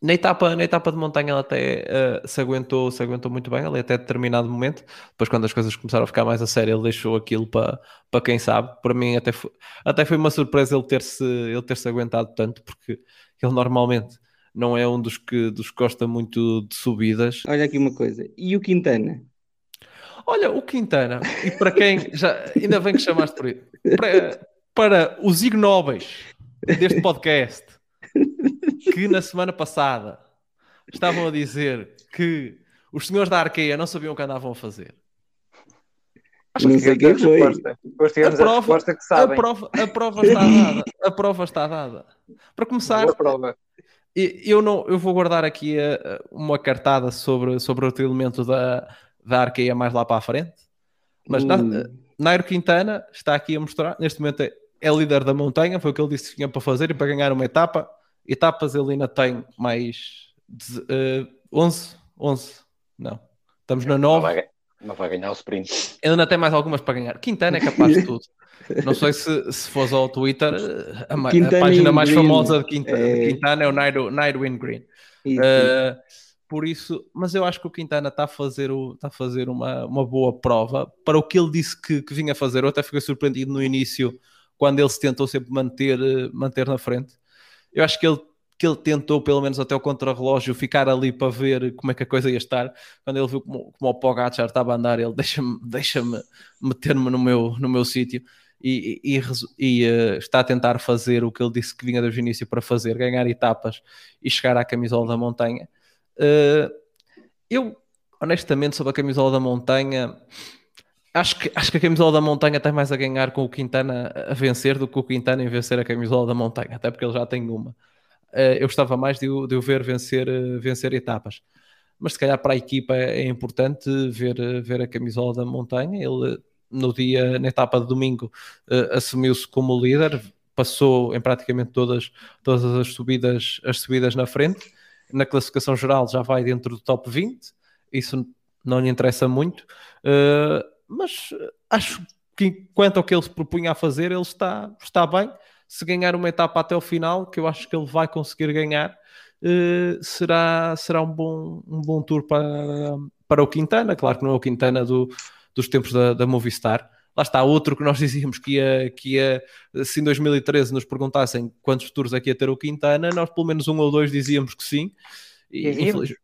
na etapa, na etapa de montanha ela até uh, se, aguentou, se aguentou muito bem, ali até determinado momento. Depois, quando as coisas começaram a ficar mais a sério, ele deixou aquilo para, para quem sabe. Para mim, até foi, até foi uma surpresa ele ter-se ele ter -se aguentado tanto, porque ele normalmente não é um dos que, dos que gosta muito de subidas.
Olha aqui uma coisa, e o Quintana?
Olha, o Quintana, e para quem já ainda bem que chamaste por isso, para, para os ignóbeis deste podcast que na semana passada estavam a dizer que os senhores da Arqueia não sabiam o que andavam a fazer.
Acho não que sei quem foi.
A prova, a, que
sabem. A, prova, a prova está dada. A prova está dada. Para começar, eu, não, eu vou guardar aqui eh, uma cartada sobre, sobre outro elemento da, da Arqueia mais lá para a frente. Mas hum. Nairo Quintana está aqui a mostrar, neste momento é, é líder da montanha, foi o que ele disse que tinha para fazer e para ganhar uma etapa etapas ele ainda tem mais uh, 11, 11, não, estamos na 9.
Não vai, ganhar o sprint.
Ele ainda tem mais algumas para ganhar. Quintana é capaz de tudo. Não sei se, se fosse ao Twitter, a, a página mais Green. famosa de Quintana é, Quintana é o Nairo, Nairo in Green. Uh, por isso, mas eu acho que o Quintana está a fazer, o, está a fazer uma, uma boa prova para o que ele disse que, que vinha fazer. Eu até fiquei surpreendido no início, quando ele se tentou sempre manter, manter na frente eu acho que ele, que ele tentou, pelo menos até o contrarrelógio, ficar ali para ver como é que a coisa ia estar. Quando ele viu como, como o Pogacar estava a andar, ele deixa-me deixa meter-me no meu, no meu sítio. E, e, e uh, está a tentar fazer o que ele disse que vinha desde o início para fazer, ganhar etapas e chegar à camisola da montanha. Uh, eu, honestamente, sobre a camisola da montanha, acho que, acho que a camisola da montanha tem mais a ganhar com o Quintana a vencer do que o Quintana em vencer a camisola da montanha, até porque ele já tem uma. Uh, eu gostava mais de, de o ver vencer, uh, vencer etapas. Mas se calhar para a equipa é, é importante ver, uh, ver a camisola da montanha. Ele, no dia, na etapa de domingo, assumiu-se como líder, passou em praticamente todas, todas as, subidas, as subidas na frente. Na classificação geral já vai dentro do top 20, isso não lhe interessa muito. Uh, mas acho que quanto ao que ele se propunha a fazer, ele está, está bem. Se ganhar uma etapa até o final, que eu acho que ele vai conseguir ganhar, uh, será, será um, bom, um bom tour para, para o Quintana. Claro que não é o Quintana do, dos tempos da, da Movistar. Lá está outro que nós dizíamos que ia, que ia, se em 2013 nos perguntassem quantos tours aqui é ia ter o Quintana, nós pelo menos um ou dois dizíamos que sim. E, infelizmente,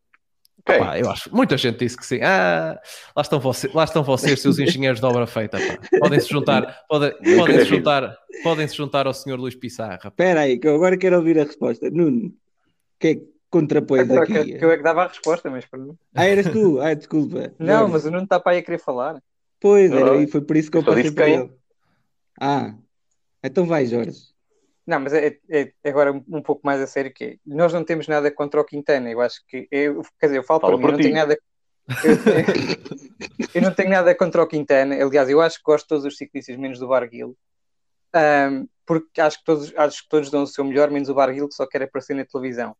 Okay. Pá, eu acho. Muita gente disse que sim. Ah, lá estão, vocês, lá estão vocês, seus engenheiros de obra feita. Podem-se juntar, podem, podem -se juntar, podem -se juntar ao senhor Luís Pissarra.
Espera aí, que eu agora quero ouvir a resposta. Nuno, o que é que contrapões
é
aqui?
Que, que eu é que dava a resposta, mas para mim.
Ah, eras tu? Ah, desculpa.
Não, mas o Nuno está para aí a querer falar.
Pois, era, e foi por isso que eu passei para ele. Ah, então vai, Jorge.
Não, mas é, é, é agora um pouco mais a sério que é, nós não temos nada contra o Quintana. Eu acho que eu, quer dizer, eu falo Fala por mim, eu não tenho nada. Eu, eu, não tenho nada contra o Quintana. Aliás, eu acho que gosto de todos os ciclistas, menos do Barguil. Um, porque acho que, todos, acho que todos dão o seu melhor, menos o Barguil, que só quer aparecer na televisão.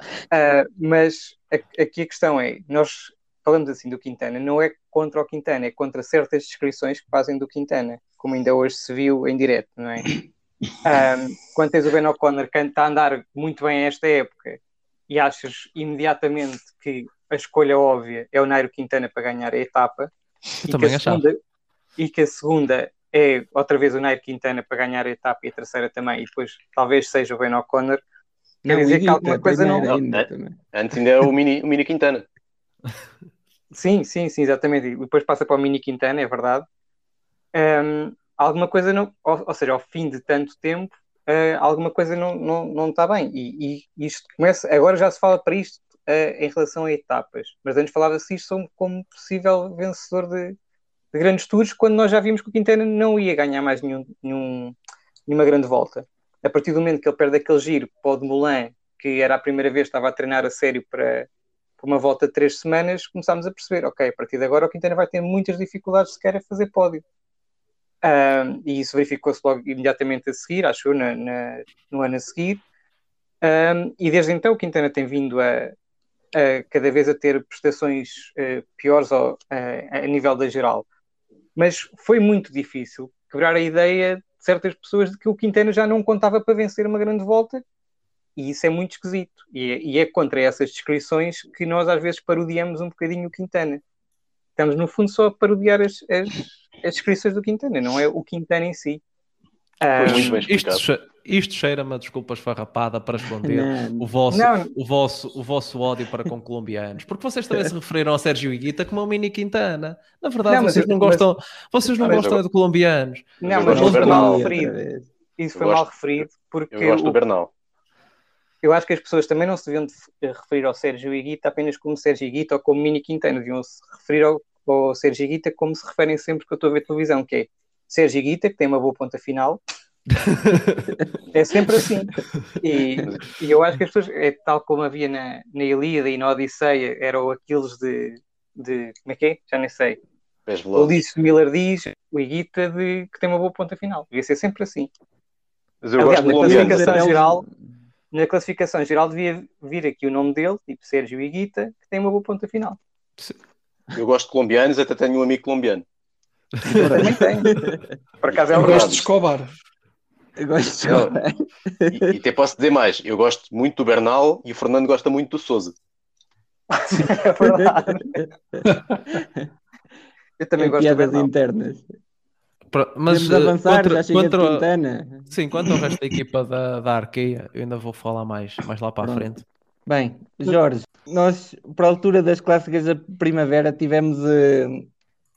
Uh, mas aqui a questão é: nós falamos assim do Quintana, não é contra o Quintana, é contra certas descrições que fazem do Quintana, como ainda hoje se viu em direto, não é? Um, quando tens o Ben O'Connor que está a andar muito bem esta época e achas imediatamente que a escolha óbvia é o Nairo Quintana para ganhar a etapa e que a, segunda, e que a, segunda, é outra vez o Nairo Quintana para ganhar a etapa e a terceira também, e depois talvez seja o Ben O'Connor, quer dizer que alguma coisa não.
Ainda, antes ainda é o Mini, o mini Quintana.
Sim, sim, sim, exatamente. E depois passa para o Mini Quintana, é verdade. Um, alguma coisa não, ou, ou seja, ao fim de tanto tempo, uh, alguma coisa não, não, não está bem. E, e, isto começa, agora já se fala para isto uh, em relação a etapas, mas antes falava-se isto como possível vencedor de, de, grandes tours, quando nós já vimos que o Quintana não ia ganhar mais nenhum, nenhum, nenhuma grande volta. A partir do momento que ele perde aquele giro para o de Moulin, que era a primeira vez que estava a treinar a sério para, para uma volta de três semanas, começámos a perceber, ok, a partir de agora o Quintana vai ter muitas dificuldades sequer a fazer pódio. E isso verificou-se logo imediatamente a seguir, acho eu, na, na, no ano a seguir. E desde então o Quintana tem vindo a, uh, cada vez a ter prestações uh, piores ao, a nível da geral. Mas foi muito difícil quebrar a ideia de certas pessoas de que o Quintana já não contava para vencer uma grande volta e isso é muito esquisito. E é, e é, contra essas descrições que nós às vezes parodiamos um bocadinho o Quintana. Estamos, no fundo, só a parodiar as, as, as descrições do Quintana, não é o Quintana em si.
Bem explicado.
Isto, isto cheira-me a desculpa esfarrapada para esconder o, vosso, o, vosso, o vosso ódio para com colombianos. Porque vocês também se referiram ao Sérgio Iguita como ao Mini Quintana. Na verdade, não, vocês, não gostam, vocês não gostam de colombianos.
Não, mas foi mal referido. Isso foi mal referido porque.
Eu gosto do Bernal.
Eu acho que as pessoas também não se deviam referir ao Sérgio Iguita apenas como Sérgio Iguita ou como Mini Quintana. Deviam se referir ao, ao Sérgio Iguita como se referem sempre que eu estou a ver televisão, que é Sérgio Iguita, que tem uma boa ponta final. é sempre assim. E, e, eu acho que as pessoas, é tal como havia na, na Ilíada e na Odisseia, eram aqueles de, de. Como é que é? Já nem sei. O Ulisses Miller diz, o Iguita, de, que tem uma boa ponta final. Devia ser sempre assim.
Mas eu Aliás,
gosto na classificação geral, na classificação geral devia vir aqui o nome dele, tipo Sérgio Iguita, que tem uma boa ponta final.
Eu gosto de colombianos, até tenho um amigo colombiano.
Eu também tenho. Por acaso é
eu
um
gosto de Escobar.
Eu gosto de Escobar.
E, e até posso dizer mais, eu gosto muito do Bernal e o Fernando gosta muito do Souza.
é verdade. eu também
é
gosto
piadas
do Bernal.
internas.
Mas
Podemos avançar,
contra,
já chega
contra,
de Quintana.
Sim, quanto ao resto da equipa da, da Arqueia, eu ainda vou falar mais, mais lá para a
Pronto.
frente.
Bem, Jorge, nós, para a altura das clássicas da primavera, tivemos eh,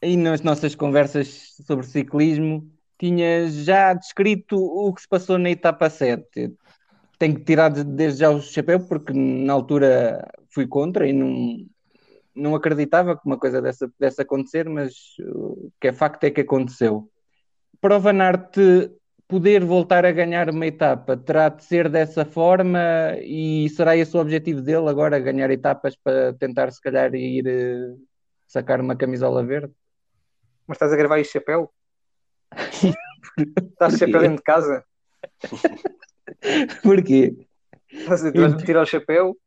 aí nas nossas conversas sobre ciclismo, tinhas já descrito o que se passou na etapa 7. Tenho que tirar de- desde já o chapéu, porque na altura fui contra e não, não acreditava que uma coisa dessa pudesse acontecer, mas o que é facto é que aconteceu. Para o Van Aert poder voltar a ganhar uma etapa, terá de ser dessa forma e será esse o objetivo dele agora, ganhar etapas para tentar se calhar ir eh, sacar uma camisola verde?
Mas estás a gravar este chapéu? estás de chapéu dentro de casa?
Porquê?
Estás a tirar o chapéu?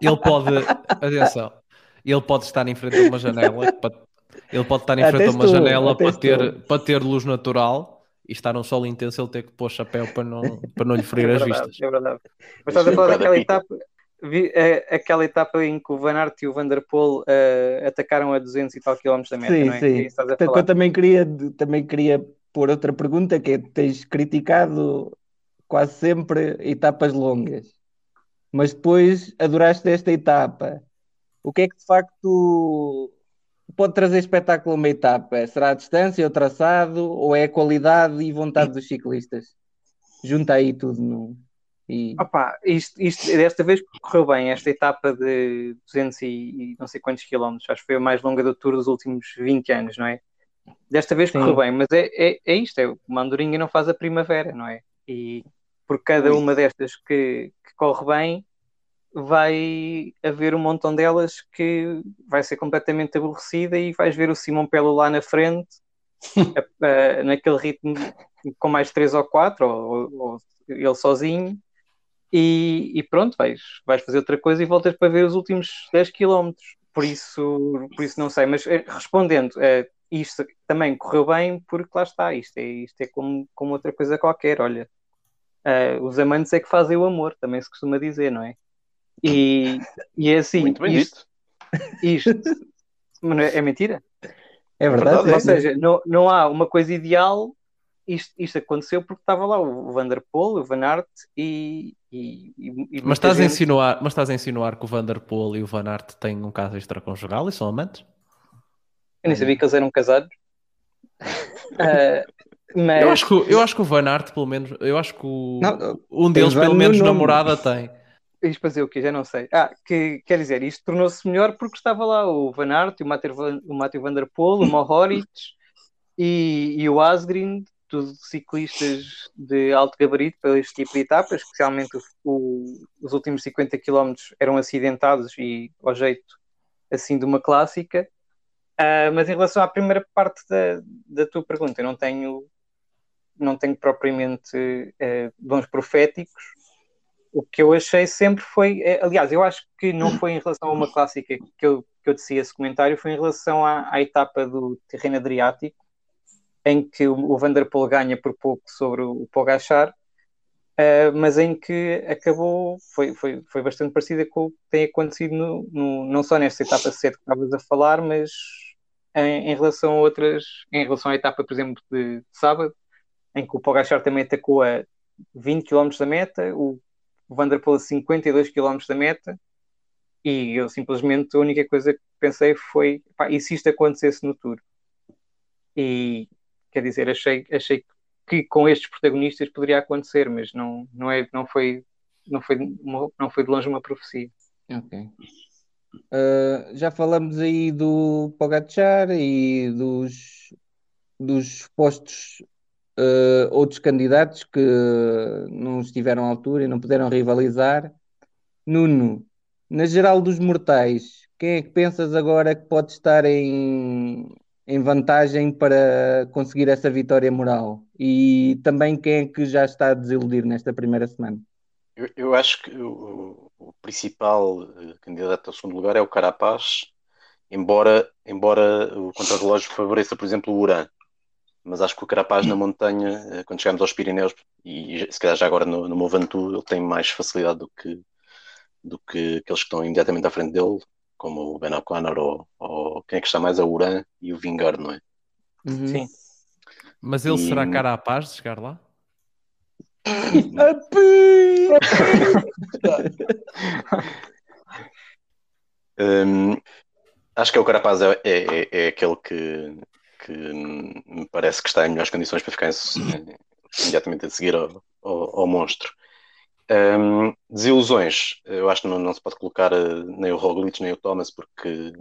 Ele pode, atenção, ele pode estar em frente a uma janela, para- ele pode estar em
Até
frente a uma janela
até
para ter, para ter luz natural e estar um sol intenso, ele ter que pôr chapéu para não, para não lhe ferir
é
as
verdade,
vistas.
É verdade. Mas estás a falar daquela etapa, vi- eh, aquela etapa em que o Van Aert e o Van der Poel eh, atacaram a 200 e tal quilómetros da meta,
Sim,
não é?
sim.
É
Portanto,
falar.
eu também queria, também queria pôr outra pergunta, que é, tens criticado quase sempre etapas longas, mas depois adoraste esta etapa. O que é que de facto pode trazer espetáculo a uma etapa? Será a distância, o traçado, ou é a qualidade e vontade dos ciclistas? Junta aí tudo no... E...
Opa, isto, isto desta vez correu bem, esta etapa de 200 e, e não sei quantos quilómetros, acho que foi a mais longa do Tour dos últimos 20 anos, não é? Desta vez
Sim.
correu bem, mas é, é, é isto, é, uma andorinha não faz a primavera, não é? E por cada uma destas que, que corre bem, vai haver um montão delas que vai ser completamente aborrecida e vais ver o Simão Pelo lá na frente, a- a- naquele ritmo com mais três ou quatro, ou, ou- ele sozinho, e, e pronto, vais, vais fazer outra coisa e voltas para ver os últimos 10 km. Por isso, por isso não sei, mas eh, respondendo, eh, isto também correu bem porque lá está, isto é, isto é como, como outra coisa qualquer, olha. eh, os amantes é que fazem o amor, também se costuma dizer, não é? E, e é assim,
Muito bem
isto, isto é, é mentira.
É verdade,
verdade,
Ou
é.
seja, não, não há uma coisa ideal. Isto, isto aconteceu porque estava lá o Van der Poel, o Van Aert e, e, e-
Mas estás, a
gente-
insinuar, mas estás a insinuar que o Van der Poel e o Van Aert têm um caso extraconjugal e são amantes?
Eu nem sabia que eles eram casados. Ah, mas
Eu acho, que, o- eu acho que o Van Aert, pelo menos, eu acho que o-
Não,
um deles, pelo
no
menos, namorada tem.
Isto fazer o quê? Já não sei. Ah, que quer dizer, isto tornou-se melhor porque estava lá o Van Aert, o Matthew Van, o der Poel, o Mohoric e, e o Asgreen, tudo ciclistas de alto gabarito para este tipo de etapas, especialmente o- o- os últimos 50 km eram acidentados e ao jeito assim de uma clássica. Ah, mas em relação à primeira parte da, da tua pergunta, eu não tenho, não tenho propriamente eh, dons proféticos, o que eu achei sempre foi, é, aliás, eu acho que não foi em relação a uma clássica que eu, que eu teci esse comentário, foi em relação à, à etapa do terreno Adriático, em que o, o Vanderpool ganha por pouco sobre o Pogachar, uh, mas em que acabou, foi, foi, foi bastante parecida com o que tem acontecido no, no, não só nesta etapa 7 que estavas a falar, mas em, em, relação a outras, em relação à etapa, por exemplo, de, de sábado, em que o Pogachar também atacou a 20 km da meta, o Vanderpool a 52 km da meta, e eu simplesmente a única coisa que pensei foi pá, e se isto acontecesse no Tour? E quer dizer, achei, achei que com estes protagonistas poderia acontecer, mas não, não, é, não, foi, não, foi, não foi de longe uma profecia.
Ok. Uh, já falamos aí do Pogacar e dos, dos postos uh, outros candidatos que não estiveram à altura e não puderam rivalizar. Nuno, na geral dos mortais, quem é que pensas agora que pode estar em, em vantagem para conseguir essa vitória moral? E também quem é que já está a desiludir nesta primeira semana?
Eu, eu acho que o, o, principal eh, candidato ao segundo lugar é o Carapaz, embora, embora o contrarrelógio favoreça, por exemplo, o Uran mas acho que o Carapaz na montanha, eh, quando chegamos aos Pirineus, e se calhar já agora no, no Movantu, ele tem mais facilidade do que, do que aqueles que estão imediatamente à frente dele, como o Ben O'Connor ou, ou, quem é que está mais? A Uran e o Vingar, não é?
Uhum. Sim.
Mas ele e... será Carapaz de chegar lá?
um, acho que é o Carapaz é, é, é aquele que que me parece que está em melhores condições para ficar em, imediatamente a seguir ao, ao, ao monstro. Um, desilusões, eu acho que não, não, se pode colocar uh, nem o Roglic nem o Thomas, porque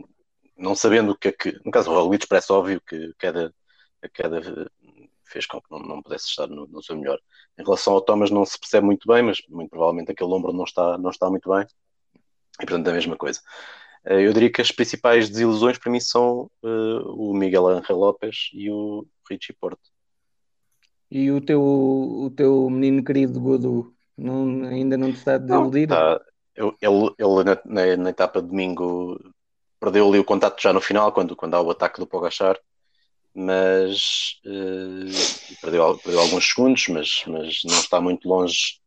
não sabendo o que é que. No caso, o Roglic parece óbvio que a queda, queda fez com que não, não pudesse estar no, no, seu melhor. Em relação ao Thomas, não se percebe muito bem, mas muito provavelmente aquele ombro não está, não está muito bem, e portanto é a mesma coisa. Eh, eu diria que as principais desilusões para mim são uh, o Miguel Angel Lopes e o Richie Porto.
E o teu, o teu menino querido Godu não, ainda não te está a desiludir? Não, tá.
ele, ele na, na, na, etapa de domingo perdeu ali o contato já no final, quando, quando há o ataque do Pogachar, mas uh, perdeu, perdeu alguns segundos, mas, mas não está muito longe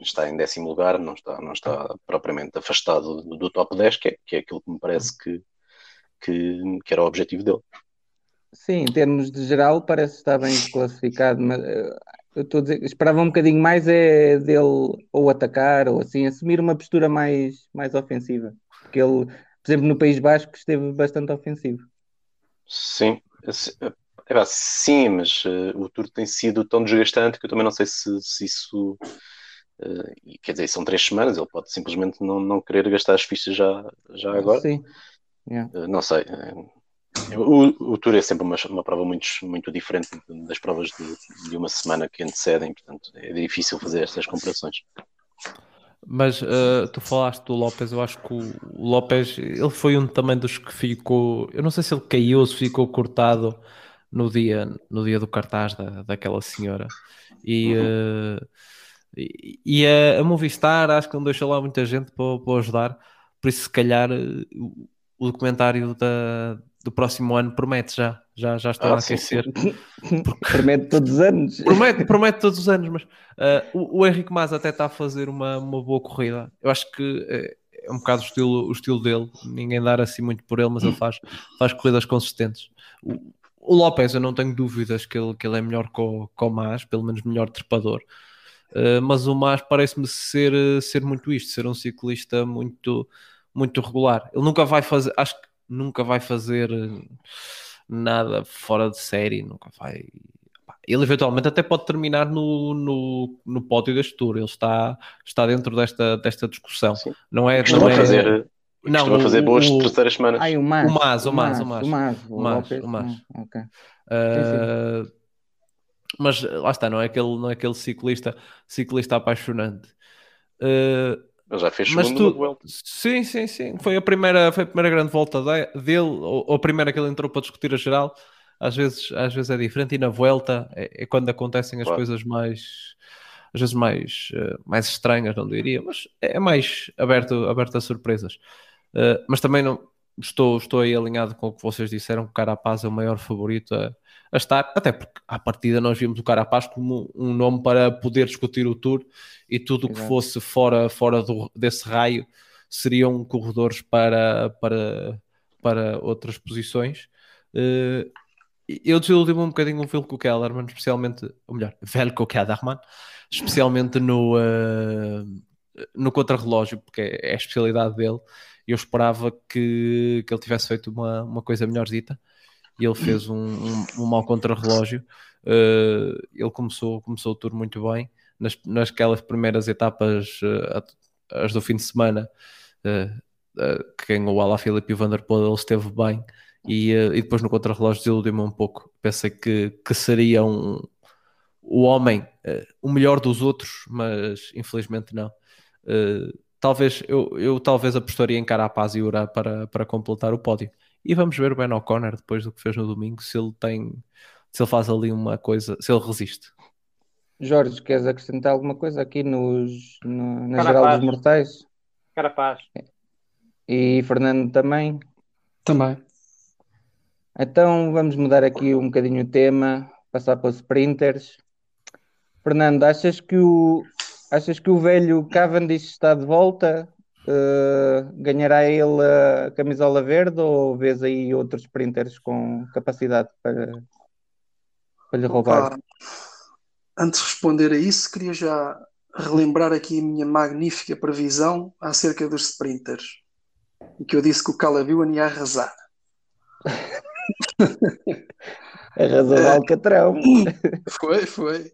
está em décimo lugar, não está, não está propriamente afastado do, do top 10, que é, que é aquilo que me parece que, que, que, era o objetivo dele.
Sim, em termos de geral, parece estar bem classificado, mas eh, eu estou a dizer, esperava um bocadinho mais é dele ou atacar ou assim, assumir uma postura mais, mais ofensiva. Porque ele, por exemplo, no País Basco esteve bastante ofensivo.
Sim, é, sim, mas uh, o tour tem sido tão desgastante que eu também não sei se, se isso Uh, quer dizer, são três semanas, ele pode simplesmente não, não querer gastar as fichas já, já agora.
Sim. Yeah.
Uh, não sei. Uh, o, o Tour é sempre uma, uma prova muito, muito diferente das provas de, de uma semana que antecedem, portanto é difícil fazer estas comparações.
Mas tu falaste do Lopes, eu acho que o, Lopes, ele foi um também dos que ficou, eu não sei se ele caiu ou se ficou cortado no dia, no dia do cartaz da, daquela senhora. E uhum e, a, a, Movistar acho que não deixou lá muita gente para, para ajudar, por isso se calhar o, o documentário da, do próximo ano promete já, já, já estão ah, a aquecer.
Porque... promete todos os anos.
Promete, promete todos os anos, mas uh, o, o Henrique Mas até está a fazer uma, uma boa corrida. Eu acho que é, é um bocado o estilo, o estilo dele, ninguém dar assim muito por ele, mas ele faz, faz corridas consistentes. O, o Lopes, eu não tenho dúvidas que ele, que ele é melhor que o, que o Mas, pelo menos melhor trepador. Uh, mas o Mas parece-me ser, eh, ser muito isto, ser um ciclista muito, muito regular. Ele nunca vai fazer, acho que nunca vai fazer eh, nada fora de série, nunca vai. Ele eventualmente até pode terminar no, no, no pódio deste tour, ele está, está dentro desta, desta discussão. Sim. Não é.
Costuma
não é...
fazer. Não, costuma fazer boas o, terceiras semanas.
Ai, o Mas.
O Mas, o Mas,
o
Mas.
O Mas,
o Mas. O Mas. Okay. Uh, mas lá está, não é aquele, não é aquele ciclista, ciclista apaixonante. Uh,
mas já fez mas tu... volta.
Sim, sim, sim. Foi a primeira, foi a primeira grande volta dele, ou, a primeira que ele entrou para discutir a geral. Às vezes, às vezes é diferente, e na volta é, é quando acontecem as claro. coisas mais, às vezes mais, uh, mais estranhas, não diria, mas é mais aberto, aberto a surpresas. Uh, mas também não, estou, estou aí alinhado com o que vocês disseram, que o Carapaz é o maior favorito a, a estar, até porque à partida nós vimos o Carapaz como um nome para poder discutir o Tour e tudo o que fosse fora, fora do, desse raio seriam corredores para, para, para outras posições. Uh, eu desiludi-me um bocadinho o Vilko Kellerman, especialmente, ou melhor, Velko Kellerman, especialmente no, uh, no contrarrelógio, porque é a especialidade dele. Eu esperava que, que ele tivesse feito uma, uma coisa melhorzita e ele fez um, um, um mau contrarrelógio. Uh, ele começou, começou o tour muito bem. Nas, nasquelas primeiras etapas, uh, as do fim de semana, uh, que ganhou o Alaphilippe e o Vanderpool, ele esteve bem e, e depois no contrarrelógio desiludiu-me um pouco. Pensei que, que seria um, o homem o melhor dos outros, mas infelizmente não. Uh, talvez eu, eu talvez apostaria em Carapaz e Ura para, para completar o pódio. E vamos ver o Ben O'Connor depois do que fez no domingo, se ele tem, se ele faz ali uma coisa, se ele resiste.
Jorge, queres acrescentar alguma coisa aqui nos, no, na geral dos mortais?
Carapaz.
E Fernando também?
Também.
Então vamos mudar aqui um bocadinho o tema, passar para os sprinters. Fernando, achas que o, achas que o velho Cavendish está de volta? Uh, ganhará ele a camisola verde ou vês aí outros sprinters com capacidade para, para lhe roubar? Opa,
antes de responder a isso, queria já relembrar aqui a minha magnífica previsão acerca dos sprinters. E que eu disse que o Calavian ia arrasar.
Arrasou o Alcatrão.
Foi, foi.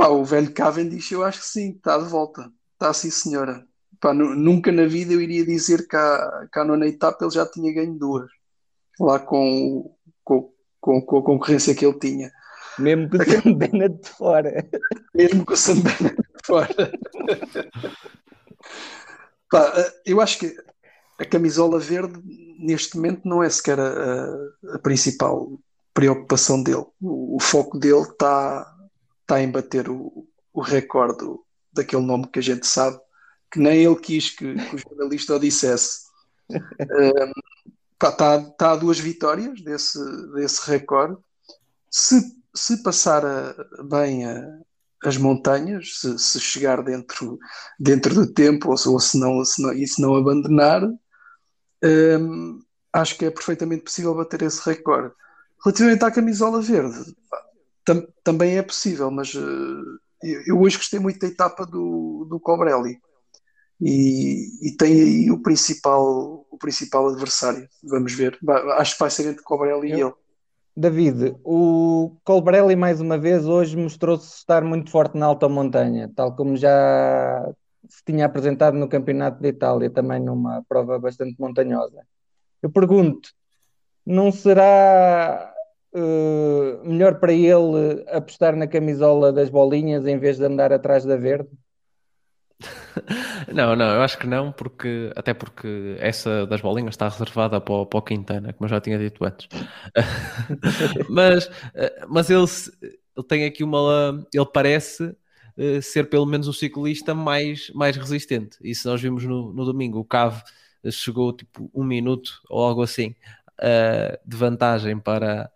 Pá, o velho Cavendish, eu acho que sim, está de volta. Está sim, senhora. Pá, nunca na vida eu iria dizer que a, que a nona etapa ele já tinha ganho duas. Lá com, com, com, com a concorrência que ele tinha.
Mesmo com o Sam Bennett de fora.
Mesmo com o Sam Bennett de fora. Pá, eu acho que a camisola verde neste momento não é sequer a, a principal preocupação dele. O, o foco dele está tá em bater o, o recorde daquele nome que a gente sabe, que nem ele quis que, que o jornalista o dissesse. Está tá, tá a duas vitórias desse, desse recorde. Se, se passar a, bem a, as montanhas, se, se, chegar dentro, dentro do tempo, ou, se, ou se, não, se não, e se não abandonar, um, acho que é perfeitamente possível bater esse recorde. Relativamente à camisola verde, tam, também é possível, mas uh, eu hoje gostei muito da etapa do, do Cobrelli e, e, tem aí o principal, o principal adversário. Vamos ver. Acho que vai ser entre Cobrelli eu, e ele.
David, o Colbrelli mais uma vez hoje mostrou-se estar muito forte na alta montanha, tal como já se tinha apresentado no Campeonato de Itália, também numa prova bastante montanhosa. Eu pergunto, não será uh, melhor para ele apostar na camisola das bolinhas em vez de andar atrás da verde?
Não, não, eu acho que não, porque até porque essa das bolinhas está reservada para o, para o Quintana, como eu já tinha dito antes. mas, eh, mas ele, ele tem aqui uma. Ele parece uh, ser pelo menos o ciclista mais, mais resistente. Isso nós vimos no, no domingo. O Cave chegou tipo um minuto ou algo assim de vantagem para,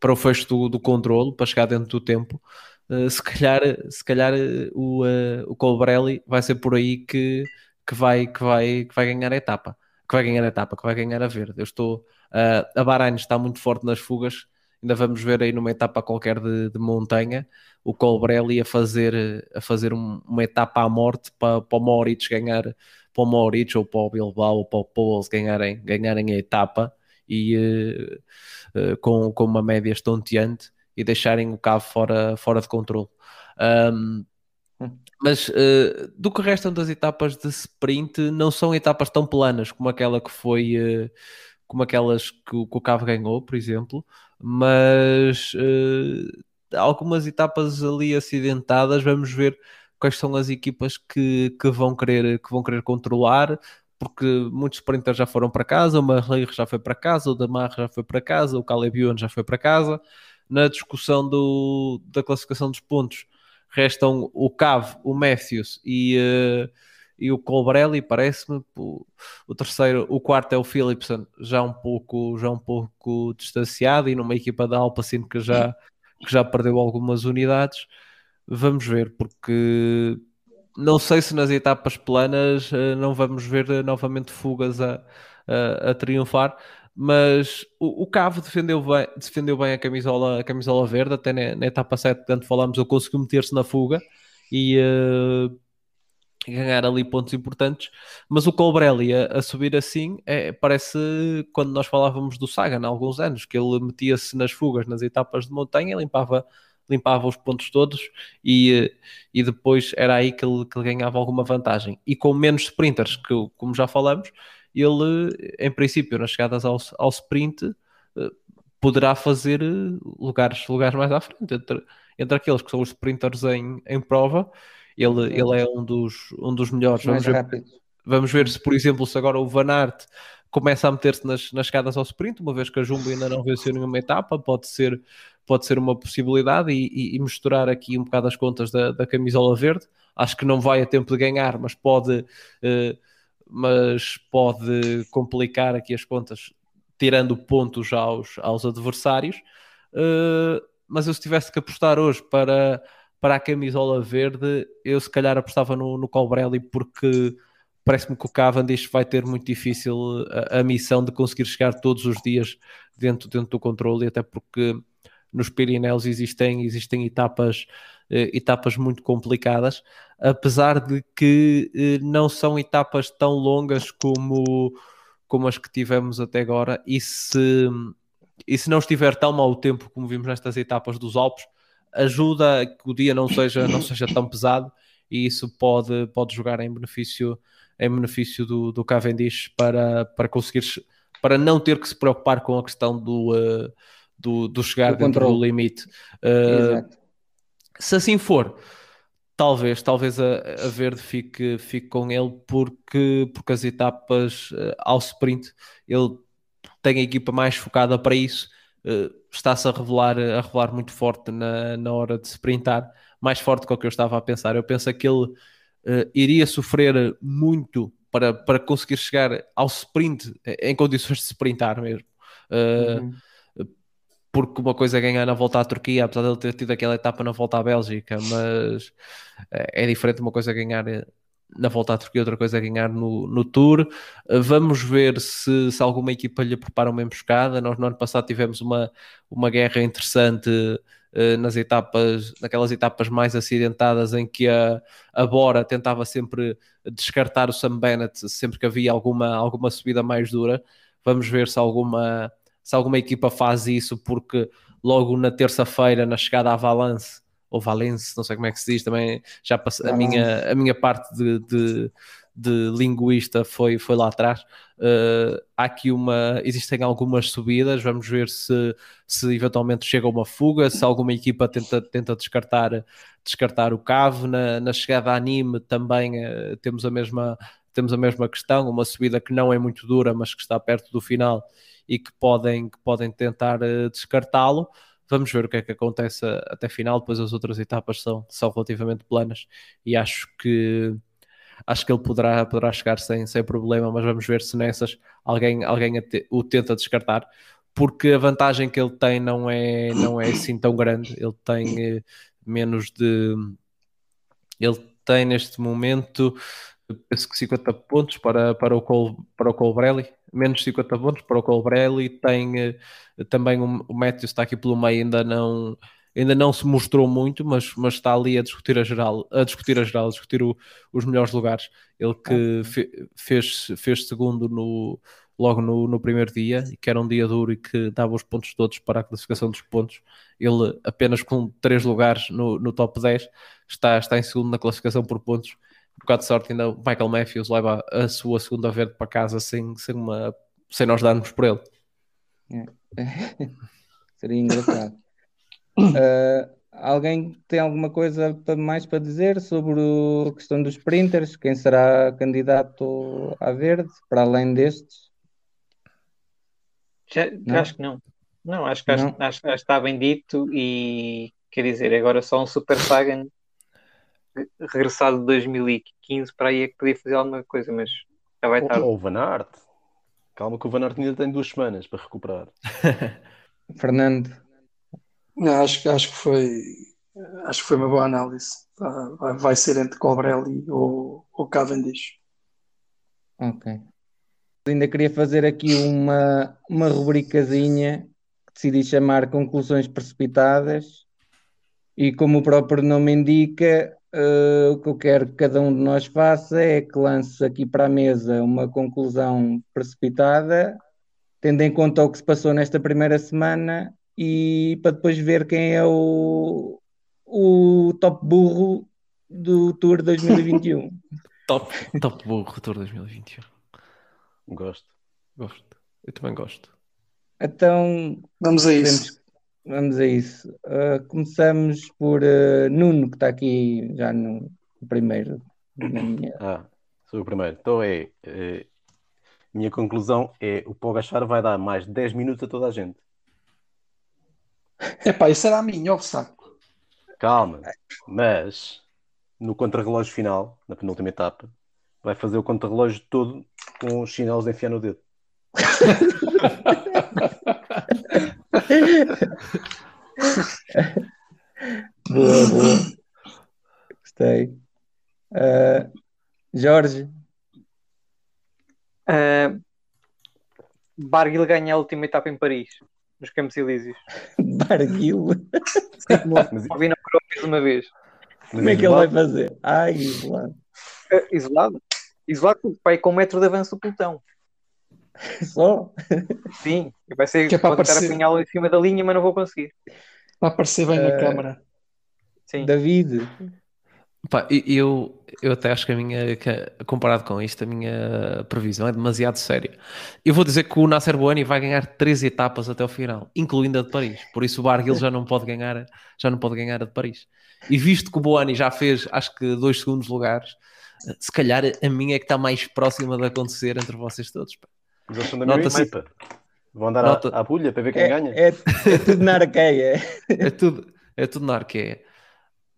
para o fecho do, do controle, para chegar dentro do tempo. Uh, se calhar, se calhar o, o Colbrelli vai ser por aí que, que, vai, que, vai, que vai ganhar a etapa. Que vai ganhar a etapa, que vai ganhar a verde. Eu estou. a Bahrein está muito forte nas fugas ainda vamos ver aí numa etapa qualquer de, de montanha o Colbrelli a fazer, a fazer um, uma etapa à morte para, para o Moritz ganhar, para o Moritz ou para o Bilbao ou para o Pauls ganharem, ganharem a etapa e uh, uh, com, com uma média estonteante e deixarem o cabo fora, fora de controle. Um, mas uh, do que restam das etapas de sprint, não são etapas tão planas como aquela que foi, como aquelas que, que o Cabo ganhou, por exemplo mas uh, algumas etapas ali acidentadas, vamos ver quais são as equipas que, que, vão, querer, que vão querer controlar, porque muitos sprinters já foram para casa, o Marleiro já foi para casa, o Damar já foi para casa, o Caleb Ewan já foi para casa. Na discussão do, da classificação dos pontos, restam o Cave, o Matthews e, uh, e o Colbrelli, parece-me. O, o, terceiro, o quarto é o Philipson, já um pouco, já um pouco distanciado e numa equipa da Alpacine que já, que já perdeu algumas unidades. Vamos ver, porque não sei se nas etapas planas uh, não vamos ver novamente fugas a, a, a triunfar mas o, o Cavo defendeu bem, defendeu bem a camisola, a camisola verde, até na, na etapa 7, tanto falámos, ele conseguiu meter-se na fuga e uh, ganhar ali pontos importantes. Mas o Colbrelli a, a subir assim é, parece quando nós falávamos do Sagan há alguns anos, que ele metia-se nas fugas, nas etapas de montanha, limpava limpava os pontos todos e, eh, e depois era aí que ele, que ele ganhava alguma vantagem. E com menos sprinters, que como já falamos, ele, em princípio, nas chegadas ao, ao sprint, eh, poderá fazer eh, lugares, lugares mais à frente. Entre, entre aqueles que são os sprinters em, em prova, ele, ele é um dos, um dos melhores. Vamos ver, vamos ver se, por exemplo, se agora o Van Aert começa a meter-se nas, nas escadas ao sprint, uma vez que a Jumbo ainda não venceu nenhuma etapa, pode ser, pode ser uma possibilidade e, e, e misturar aqui um bocado as contas da, da, camisola verde. Acho que não vai a tempo de ganhar, mas pode uh, mas pode complicar aqui as contas, tirando pontos aos, aos adversários. Uh, mas eu se tivesse que apostar hoje para, para a camisola verde, eu se calhar apostava no, no Colbrelli porque parece-me que o Cavendish vai ter muito difícil a, a, missão de conseguir chegar todos os dias dentro, dentro do controle, até porque nos Pirineus existem, existem etapas eh, etapas muito complicadas, apesar de que eh, não são etapas tão longas como, como as que tivemos até agora, e se, e se não estiver tão mau tempo como vimos nestas etapas dos Alpes, ajuda a que o dia não seja, não seja tão pesado e isso pode, pode jogar em benefício, em benefício do, do Cavendish para, para conseguir para não ter que se preocupar com a questão do, uh, do, do, chegar do dentro do limite. Uh, se assim for, talvez, talvez a, a, Verde fique, fique com ele porque, porque as etapas uh, ao sprint ele tem a equipa mais focada para isso. Está-se a revelar, a revelar muito forte na, na hora de sprintar, mais forte do que eu estava a pensar. Eu penso que ele uh, iria sofrer muito para, para conseguir chegar ao sprint em condições de sprintar mesmo. Uhum porque uma coisa é ganhar na volta à Turquia, apesar de ele ter tido aquela etapa na volta à Bélgica, mas é, é diferente uma coisa é ganhar na volta à Turquia, outra coisa é ganhar no, no Tour. Vamos ver se, se alguma equipa lhe prepara uma emboscada. Nós no ano passado tivemos uma, uma guerra interessante uh, nas etapas, naquelas etapas mais acidentadas em que a, a Bora tentava sempre descartar o Sam Bennett sempre que havia alguma, alguma subida mais dura. Vamos ver se alguma se alguma equipa faz isso, porque logo na terça-feira, na chegada à Valence, ou Valence, não sei como é que se diz, também já passei, a minha, a minha parte de, de, de linguista foi, foi lá atrás. Uh, há aqui uma. Existem algumas subidas, vamos ver se, se eventualmente chega uma fuga, se alguma equipa tenta, tenta descartar, descartar o cave. Na, na chegada a anime também uh, temos, a mesma, temos a mesma questão, uma subida que não é muito dura, mas que está perto do final e que podem, que podem tentar uh, descartá-lo. Vamos ver o que é que acontece até final, depois as outras etapas são, são relativamente planas e acho que acho que ele poderá, poderá chegar sem, sem problema, mas vamos ver se nessas alguém, alguém o tenta descartar, porque a vantagem que ele tem não é, não é assim tão grande, ele tem eh, menos de ele tem neste momento penso que 50 pontos para, para o Col, para o Colbrelli, menos 50 pontos para o Colbrelli, tem eh, também o, o Matthews está aqui pelo meio, ainda não ainda não se mostrou muito, mas, mas está ali a discutir a geral, a discutir a geral, a discutir o, os melhores lugares. Ele que fe, fez, fez segundo no, logo no, no primeiro dia, e que era um dia duro e que dava os pontos todos para a classificação dos pontos. Ele apenas com três lugares no, no top 10 está, está em segundo na classificação por pontos um bocado de sorte, ainda o Michael Matthews leva a sua segunda verde para casa sem, sem, uma, sem nós darmos por ele.
É. Seria engraçado. Uh, alguém tem alguma coisa mais para dizer sobre a questão dos sprinters? Quem será candidato à verde, para além destes?
Já, acho que não. Não, acho que, não? Acho, acho, está bem dito e quer dizer, agora só um Super Sagan regressado de 2015 para aí é que podia fazer alguma coisa, mas já vai estar.
Ou o Van Aert. Calma que o Van Aert ainda tem duas semanas para recuperar.
Fernando,
Não, acho, acho que foi acho que foi uma boa análise. Vai- ser entre Colbrelli ou, ou Cavendish.
ok. Ainda queria fazer aqui uma, uma rubricazinha que decidi chamar Conclusões Precipitadas. E como o próprio nome indica, eh, o que eu quero que cada um de nós faça é que lance aqui para a mesa uma conclusão precipitada, tendo em conta o que se passou nesta primeira semana e para depois ver quem é o, o top burro do Tour 2021.
Top, top burro Tour 2021.
Gosto.
Gosto. Eu também gosto.
Então,
Vamos a isso.
Vamos a isso. Uh, começamos por uh, Nuno, que está aqui já no, no primeiro. na minha-
Ah, sou o primeiro. Então é. eh, minha conclusão é o Pogachar vai dar mais de 10 minutos a toda a gente.
Epá, isso era a minha, ó saco.
Calma. Mas no contrarrelógio final, na penúltima etapa, vai fazer o contrarrelógio todo com os chinelos de enfiar no dedo.
Boa, boa. Gostei. Uh, Jorge,
Uh, Barguil ganha a última etapa em Paris, nos Campos Elíseos.
Barguil.
Mas,
O inaugurou mais uma vez.
Como é que ele vai fazer? Ai, isolado.
Uh, isolado? Isolado, vai com um metro de avanço do pelotão.
Só?
Sim, vai ser
Que é para
vou tentar
aparecer.
apanhá-lo em cima da linha, mas não vou conseguir.
Vai aparecer bem na
Eh,
câmara.
Sim.
David.
Pá, eu, eu até acho que a minha, que- comparado com isto, a minha previsão é demasiado séria. Eu vou dizer que o Nasser Boani vai ganhar três etapas até o final, incluindo a de Paris. Por isso o Barguil já não pode ganhar, já não pode ganhar a de Paris. E visto que o Boani já fez, acho que dois segundos lugares, se calhar a minha é que está mais próxima de acontecer entre vocês todos. pá.
são da equipa. Vão andar
Nota-
à, à bulha para ver quem
É,
ganha.
é, é tudo na arqueia.
É tudo, é tudo na arqueia.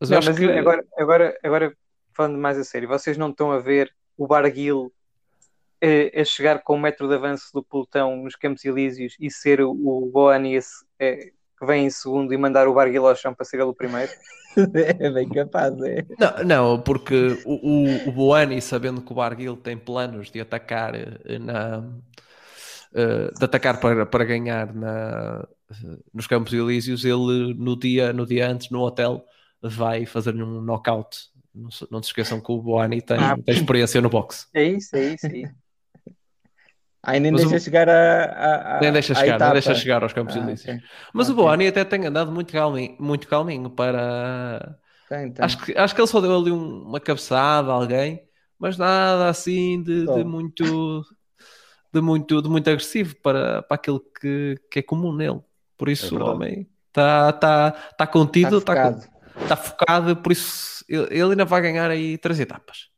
Mas
Não,
acho
mas
que
agora, agora, agora, falando mais a sério, vocês não estão a ver o Barguil eh, a chegar com um metro de avanço do pelotão nos Campos Elíseos e ser o, o Boani esse, eh, que vem em segundo e mandar o Barguil ao chão para ser ele o primeiro?
É bem capaz, é.
Não, não, porque o, o, o Boani, sabendo que o Barguil tem planos de atacar eh, na de atacar para, para ganhar na, nos Campos Elíseos, ele no dia, no dia antes, no hotel, vai fazer-lhe um knockout. Não se, não se esqueçam que o Boani tem,
Ah.
tem experiência no boxe.
É isso, é isso, é isso.
Nem
Mas
deixa
o-
chegar a, a, a-
Nem deixa chegar, nem deixa chegar aos Campos
Ah,
Elíseos.
ok.
Mas o
Ok.
Boani até tem andado muito calminho, muito calminho para,
Tem, tem.
Acho que, acho que ele só deu ali um- uma cabeçada a alguém, mas nada assim de, de muito de muito de muito agressivo para, para aquilo que, que é comum nele. Por
É
isso o
verdade.
homem está tá, tá contido,
Está
está
focado.
tá por isso ele, ainda vai ganhar aí três etapas.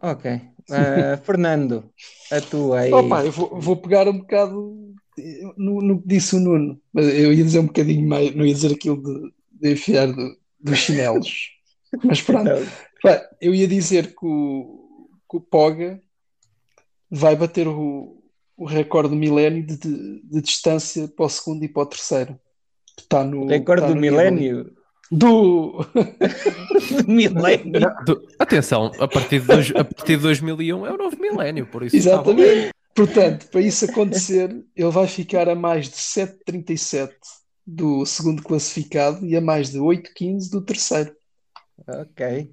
Ok. Ah, Fernando, a tua aí.
Opa, eu vou, vou pegar um bocado no, no que disse o Nuno, mas eu ia dizer um bocadinho mais, não ia dizer aquilo de, de enfiar do- dos chinelos. Mas pronto, Pá, eu ia dizer que o, que o Poga vai bater o, o recorde do milénio de, de- de distância para o segundo e para o terceiro. Está no,
Recorde
está
do
no nível-
milénio?
Do.
Do milénio?
Do- atenção, a partir, de dois, a partir de 2001 é o novo milénio, por isso.
Exatamente. Portanto, para isso acontecer, ele vai ficar a mais de 7,37 do segundo classificado e a mais de 8,15 do terceiro.
Ok.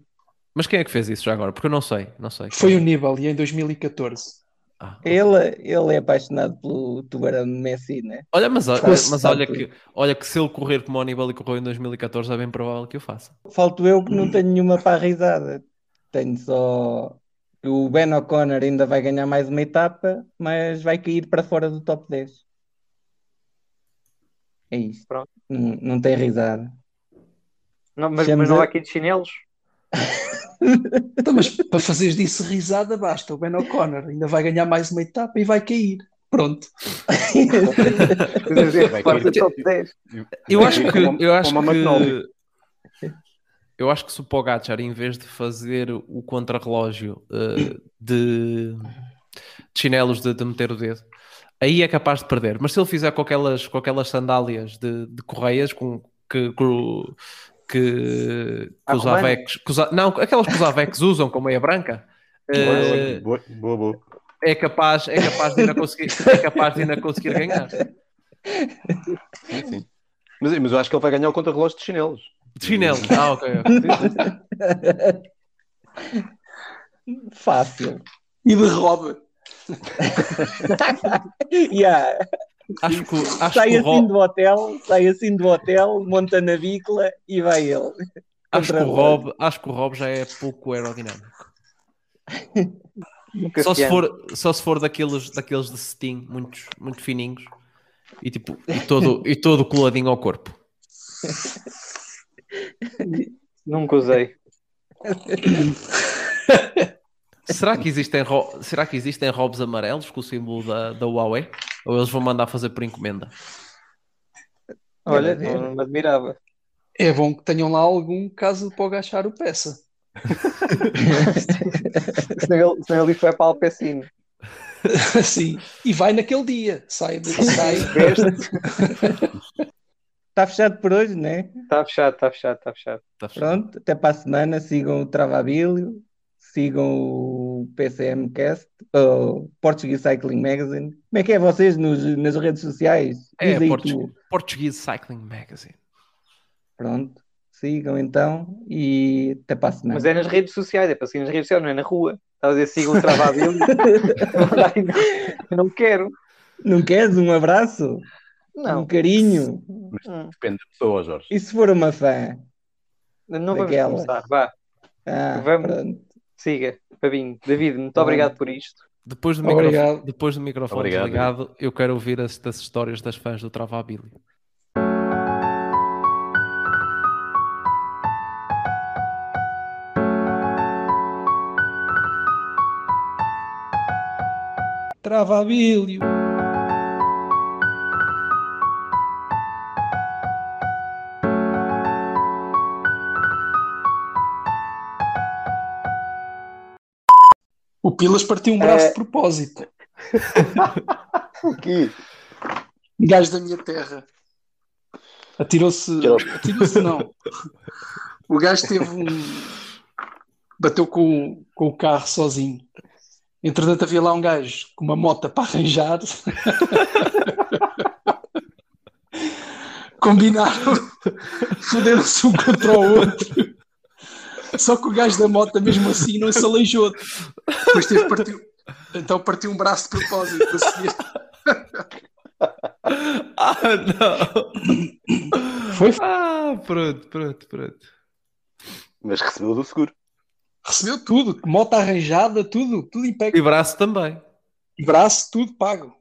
Mas quem é que fez isso já agora? Porque eu não sei, não sei.
Foi o Nibali em 2014.
Ah,
Ele, ele é apaixonado pelo tubarão de Messi, né?
Olha, mas, olha-
Fosse
mas olha, que, olha que se ele correr como o Aníbal e correu em 2014 é bem provável que eu faça.
Falto eu que não tenho nenhuma para a risada. Tenho só. O Ben O'Connor ainda vai ganhar mais uma etapa, mas vai cair para fora do top 10. É isto.
Pronto.
Não, não tem risada.
Não, mas, mas não há aqui de chinelos?
Então, mas para fazeres disso risada, basta. O Ben O'Connor ainda vai ganhar mais uma etapa e vai cair. Pronto.
Quer dizer,
Vai
fora
cair.
do top 10.
Eu acho que, eu acho que, eu acho que se o Pogacar, em vez de fazer o contrarrelógio uh, de, de chinelos de, de, meter o dedo, aí é capaz de perder. Mas se ele fizer com aquelas, com aquelas sandálias de, de correias com, que, que, que, que os avecs, que os, não, aquelas que os avecs usam com meia branca, uh,
boa, boa, boa.
É capaz, é capaz de ainda conseguir, é capaz de ainda conseguir ganhar.
Sim, sim. Mas, mas eu acho que ele vai ganhar o contra-relógio de chinelos.
De chinelos, ah, ok.
Fácil.
E de roda.
yeah.
Acho que, acho
sai
que
assim
Rob...
do hotel, sai assim do hotel, monta na bicla e vai ele.
Acho que, o Rob, acho que o Rob já é pouco aerodinâmico. só se, for, só se for daqueles, daqueles de cetim, muito, muito fininhos e, tipo, e, todo, e todo coladinho ao corpo.
Nunca usei.
Será que existem, será que existem robes amarelos com o símbolo da, da Huawei? Ou eles vão mandar fazer por encomenda?
Olha, não me admirava.
É bom que tenham lá algum caso para agachar o peça.
senão, ele, senão ele foi para Alpecino.
Sim, e vai naquele dia. Sai, de, sai.
Está fechado por hoje, não é?
Está fechado, está fechado, está fechado.
Tá fechado.
Pronto, até para a semana. Sigam o Travabilio, sigam o PCM Cast, o Portuguese Cycling Magazine. Como é que é vocês nos, nas redes sociais?
É,
Diz aí
Portu
tu.
Portuguese Cycling Magazine.
Pronto, sigam então e até para a semana.
Mas é nas redes sociais, é para seguir nas redes sociais, não é na rua. Estás a dizer sigam o Travabilio. não quero.
Não queres um abraço?
Não.
Um carinho?
Mas depende da pessoa, Jorge.
E se for uma fã?
Não vamos
Daquela.
começar. Vá,
Ah,
Vamos.
pronto.
Siga. Fabinho, David, muito obrigado por isto.
Depois do,
Obrigado.
microfone, depois do microfone
Obrigado.
desligado, eu quero ouvir as, das histórias das fãs do Travabilio.
Travabilho. Pilas partiu um braço
É.
de propósito.
Aqui.
Gajo da minha terra. Atirou-se.
Tirou.
Atirou-se, não. O gajo teve um. Bateu com, com o carro sozinho. Entretanto, havia lá um gajo com uma moto para arranjar. Combinaram. Foderam-se um contra o outro. Só que o gajo da moto, mesmo assim, não se aleijou. Depois teve que partir. Então partiu um braço de propósito. a seguir.
Ah, não!
Foi
Ah, pronto, pronto, pronto.
Mas recebeu do seguro.
Recebeu tudo, moto arranjada, tudo, tudo pé.
E braço também.
Braço, tudo pago.